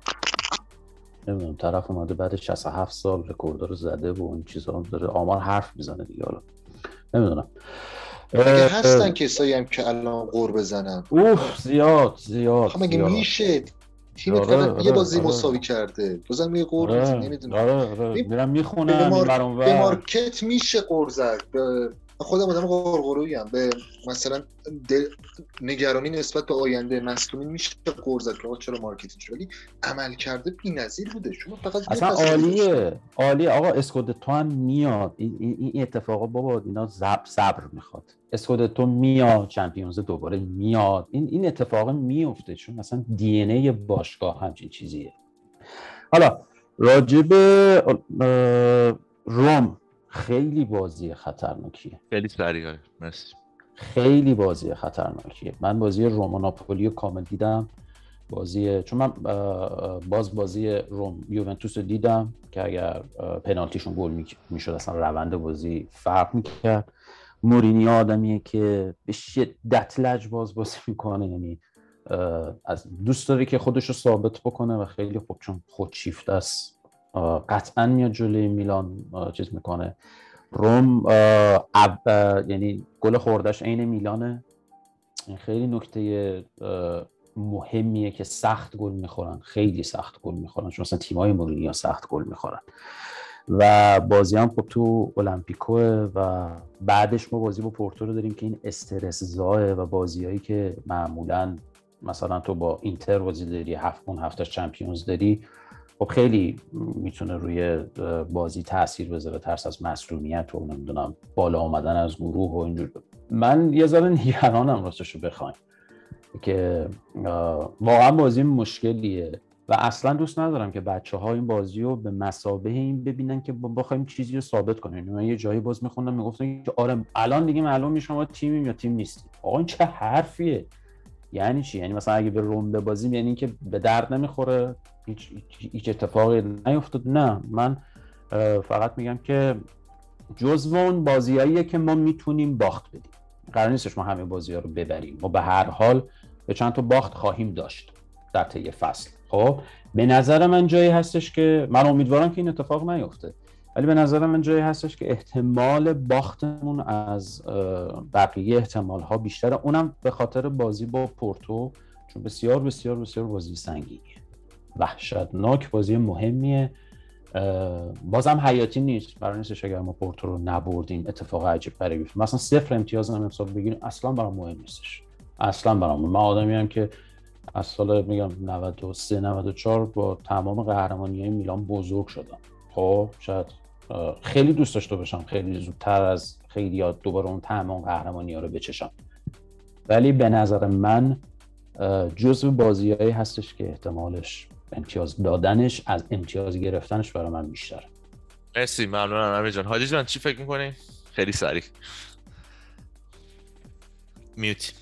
نمی‌دونم طرف اومده بعد 67 سال رکورد رو زده و این چیزا داره آمار حرف می‌زنه دیگه حالا. نمی‌دونم. هستن کسایی هم که الان قور بزنن. اوه زیاد زیاد مگه میشه؟ تیم آره، فقط آره، یه بازی آره. مساوی کرده. بازم یه آره نمی‌دونم. آره آره. میرم می‌خونم به. مارکت میشه قرض زد. خودم آدم قرقرویی ام. به مثلا دل... نگرانی نسبت به آینده مصدومین میشه قرض زد که آقا چرا مارکت اینجوری ولی عمل کرده بی‌نظیر بوده. شما فقط اصلا. عالیه. عالیه. آقا اسکودتو هم میاد. این, این, اتفاقا بابا اینا زب صبر می‌خواد. اسکودتو میاد چمپیونز دوباره میاد. این این اتفاق میفته. چون مثلا دی ان ای باشگاه همچین چیزیه. حالا راجب روم خیلی بازی خطرناکیه. خیلی سریع. مرسی. خیلی بازی خطرناکیه. من بازی روم و ناپولی رو کامل دیدم. بازی چون من باز بازی روم یوونتوس رو دیدم که اگر پنالتیشون گل می- می‌شد اصلا روند بازی فرق می‌کرد. مورینیو آدمیه که به شدت لجباز بازی می‌کنه. یعنی از دوست داره که خودش رو ثابت بکنه و خیلی خوب چون خودشیفته است. قطعا میاد جلوی میلان چیز می‌کنه. روم اب- یعنی گل خوردش عین میلانه. این خیلی نکته مهمیه که سخت گل می‌خورن. خیلی سخت گل می‌خورن. چون مثلا تیمای مورینیو سخت گل می‌خورن. و بازی هم خب تو المپیکوه و بعدش ما بازی با پورتو رو داریم که این استرس زاه و بازیهایی که معمولا مثلا تو با اینتر بازی داری هفت اون هفتش چمپیونز داری خب خیلی می‌تونه روی بازی تاثیر بذاره ترس از مسئولیت و نمی‌دونم بالا آمدن از گروه و اینجور. من یه ذره نگرانم راستش رو بخوایم که واقعا بازی مشکلیه و اصلا دوست ندارم که بچه ها این بازی رو به مسابه این ببینن که بخوایم چیزی رو ثابت کنیم. یعنی من یه جایی باز میخوندم می‌گفتن که آره الان دیگه معلوم میشه ما تیمیم یا تیم نیستیم. آقا این چه حرفیه؟ یعنی چی؟ یعنی مثلا اگه به روم ببازیم یعنی اینکه به درد نمی‌خوره؟ هیچ, اتفاقی نیفتاد. نه من فقط میگم که جزو اون بازیاییه که ما می‌تونیم باخت بدیم. قرار نیستش ما همه بازی ها رو ببریم. ما به هر حال به چند تا باخت خواهیم داشت در طی فصل. خب به نظر من جایی هستش که من امیدوارم که این اتفاق نیفته. ولی به نظر من جایی هستش که احتمال باختمون از بقیه احتمال ها بیشتره. اونم به خاطر بازی با پورتو چون بسیار بسیار بسیار بازی سنگینیه. وحشتناک بازی مهمیه. بازم حیاتی نیست. برای نیستش اگر ما پورتو رو نبردیم اتفاق عجیب غریبی بیفته مثلا صفر امتیاز هم امسال بگیریم اصلا برام مهم نیستش. اصلا برام من آدمی هم که از سال میگم 93 94 با تمام قهرمانی های میلان بزرگ شدم. خب شاید خیلی دوست داشته باشم خیلی زودتر از خیلی یاد دوباره اون تمام قهرمانی ها رو بچشم. ولی به نظر من جزو بازیهایی هستش که احتمالش امتیاز دادنش از امتیاز گرفتنش برای من بیشتره مرسی ممنونم امیر جان. هادی جان چی فکر می‌کنی؟ خیلی سریع. میوتی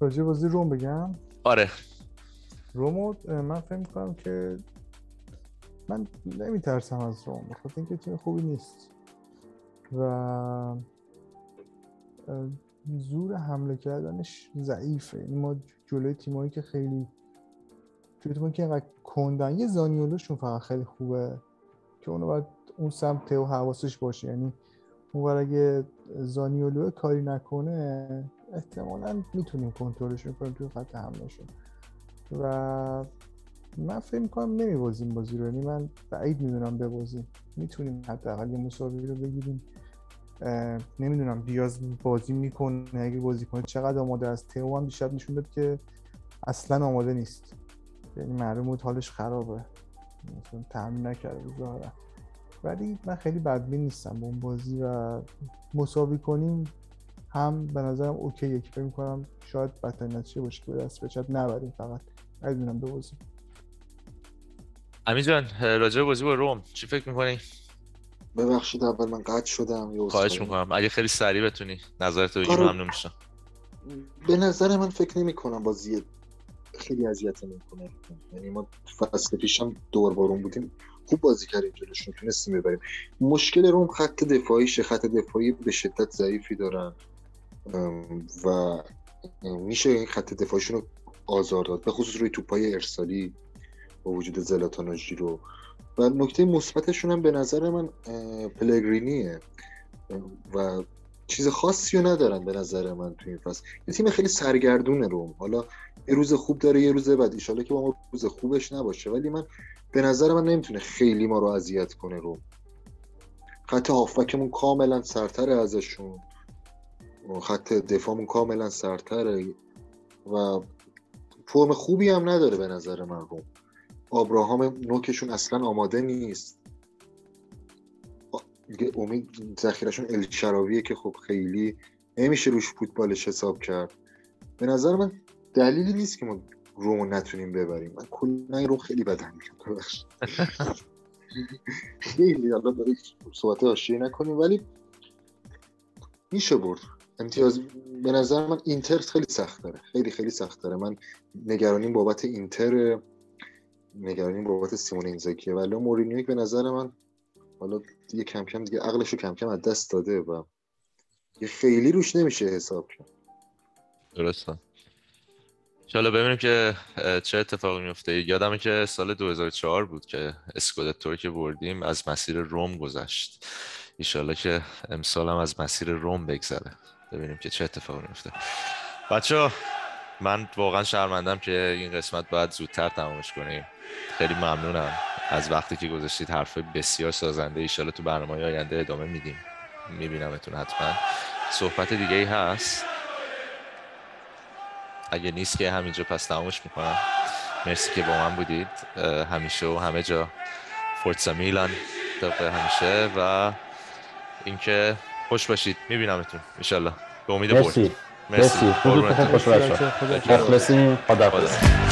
راجع بازی روم بگم؟ آره. رومو من فکر می‌کنم که من نمیترسم از روم بخاطر اینکه تیم خوبی نیست. و زور حمله کردنش ضعیفه. یعنی ما جلوی تیمایی که خیلی جلوی تیمایی که اینقدر کندن. یه زانیولوشون فقط خیلی خوبه که اونو باید اون سمت و حواسش باشه. یعنی اون اگه زانیولو کاری نکنه احتمالا می‌تونیم کنترلش کنیم توی خط حملهشون. و من فکر می‌کنم نمیبازیم بازی رو. یعنی من بعید می‌دونم ببازیم می‌تونیم حداقل یه مساوی رو بگیریم. نمی‌دونم دیاز بازی می‌کنه اگه بازی کنه چقدر آماده است. تئو هم دیشب نشون داد که اصلا آماده نیست. یعنی معلوم بود حالش خرابه. مثلا تمرین نکرده ظاهرا. ولی من خیلی بدبین نیستم با اون بازی و مساوی کنیم هم به نظرم اوکیه که فکر می‌کنم شاید بدترین نتیجه باشه که به دست بچت نبریم فقط. بدونم ببازیم امیر جان راجع به بازی با روم چی فکر می‌کنی؟ ببخشید اول من قطع شدم یه خواهش. می‌کنم. اگه خیلی سریع بتونی نظرت بگی آره. ممنون میشم. به نظر من فکر نمی کنم بازی خیلی اذیت کنه یعنی ما فصل پیش هم دور بارون بودیم. خوب بازی کردیم جلوشون تونستیم ببریم. مشکل روم خط دفاعیشه. خط دفاعی به شدت ضعیفی دارن. و میشه این خط دفاعیشون رو آزار داد. به خصوص روی توپای ارسالی با وجود زلاتان و ژیرو. و نکته مثبتشون هم به نظر من پلگرینیه. و چیز خاصی رو ندارن به نظر من تو این فصل. یه تیم خیلی سرگردونه روم. حالا یه روز خوب داره یه روز بد. ایشالا که با ما روز خوبش نباشه. ولی من به نظر من نمی‌تونه خیلی ما رو اذیت کنه روم. خط هافبکمون کاملا سرتره ازشون. خط دفاعمون کاملا سرتره. و فرم خوبی هم نداره به نظر من روم. آبراهام نوکشون اصلا آماده نیست. امید ذخیرشون الشراویه که خب خیلی نمیشه روش فوتبالش حساب کرد. به نظر من دلیلی نیست که ما رومو نتونیم ببریم. من کلا رو خیلی بدم میاد خیلی حالا برای صحبت آشیه نکنیم ولی میشه برد. امتیاز به نظر من اینتر خیلی سخت داره. خیلی خیلی سخت داره. من نگرانیم بابت اینتر نگرانیم بابت سیمون اینزاکیه. ولی مورینیو به نظر من حالا دیگه کم کم دیگه عقلشو کم کم از دست داده و یه خیلی روش نمیشه حساب کرد. درسته. حالا ببینیم که چه اتفاقی میفته. یادمه که سال 2004 بود که اسکودتو که بردیم از مسیر روم گذشت. ایشالا که امسال هم از مسیر روم بگذره. ببینیم که چه اتفاقی میفته. بچه من واقعا شرمندم که این قسمت باید زودتر تمامش کنیم. خیلی ممنونم. از وقتی که گذاشتید حرف بسیار سازنده ایشالا تو برنامه آینده ادامه میدیم. میبینمتون حتما. صحبت دیگه ای هست؟ اگه نیست که همینجا پس تمامش می‌کنم. مرسی که با من بودید. همیشه و همه جا. فورتسا میلان طبق همیشه و اینکه خوش باشید. میبینمتون. انشالله به امید مرسی. مرسی. خوش باشید. خدا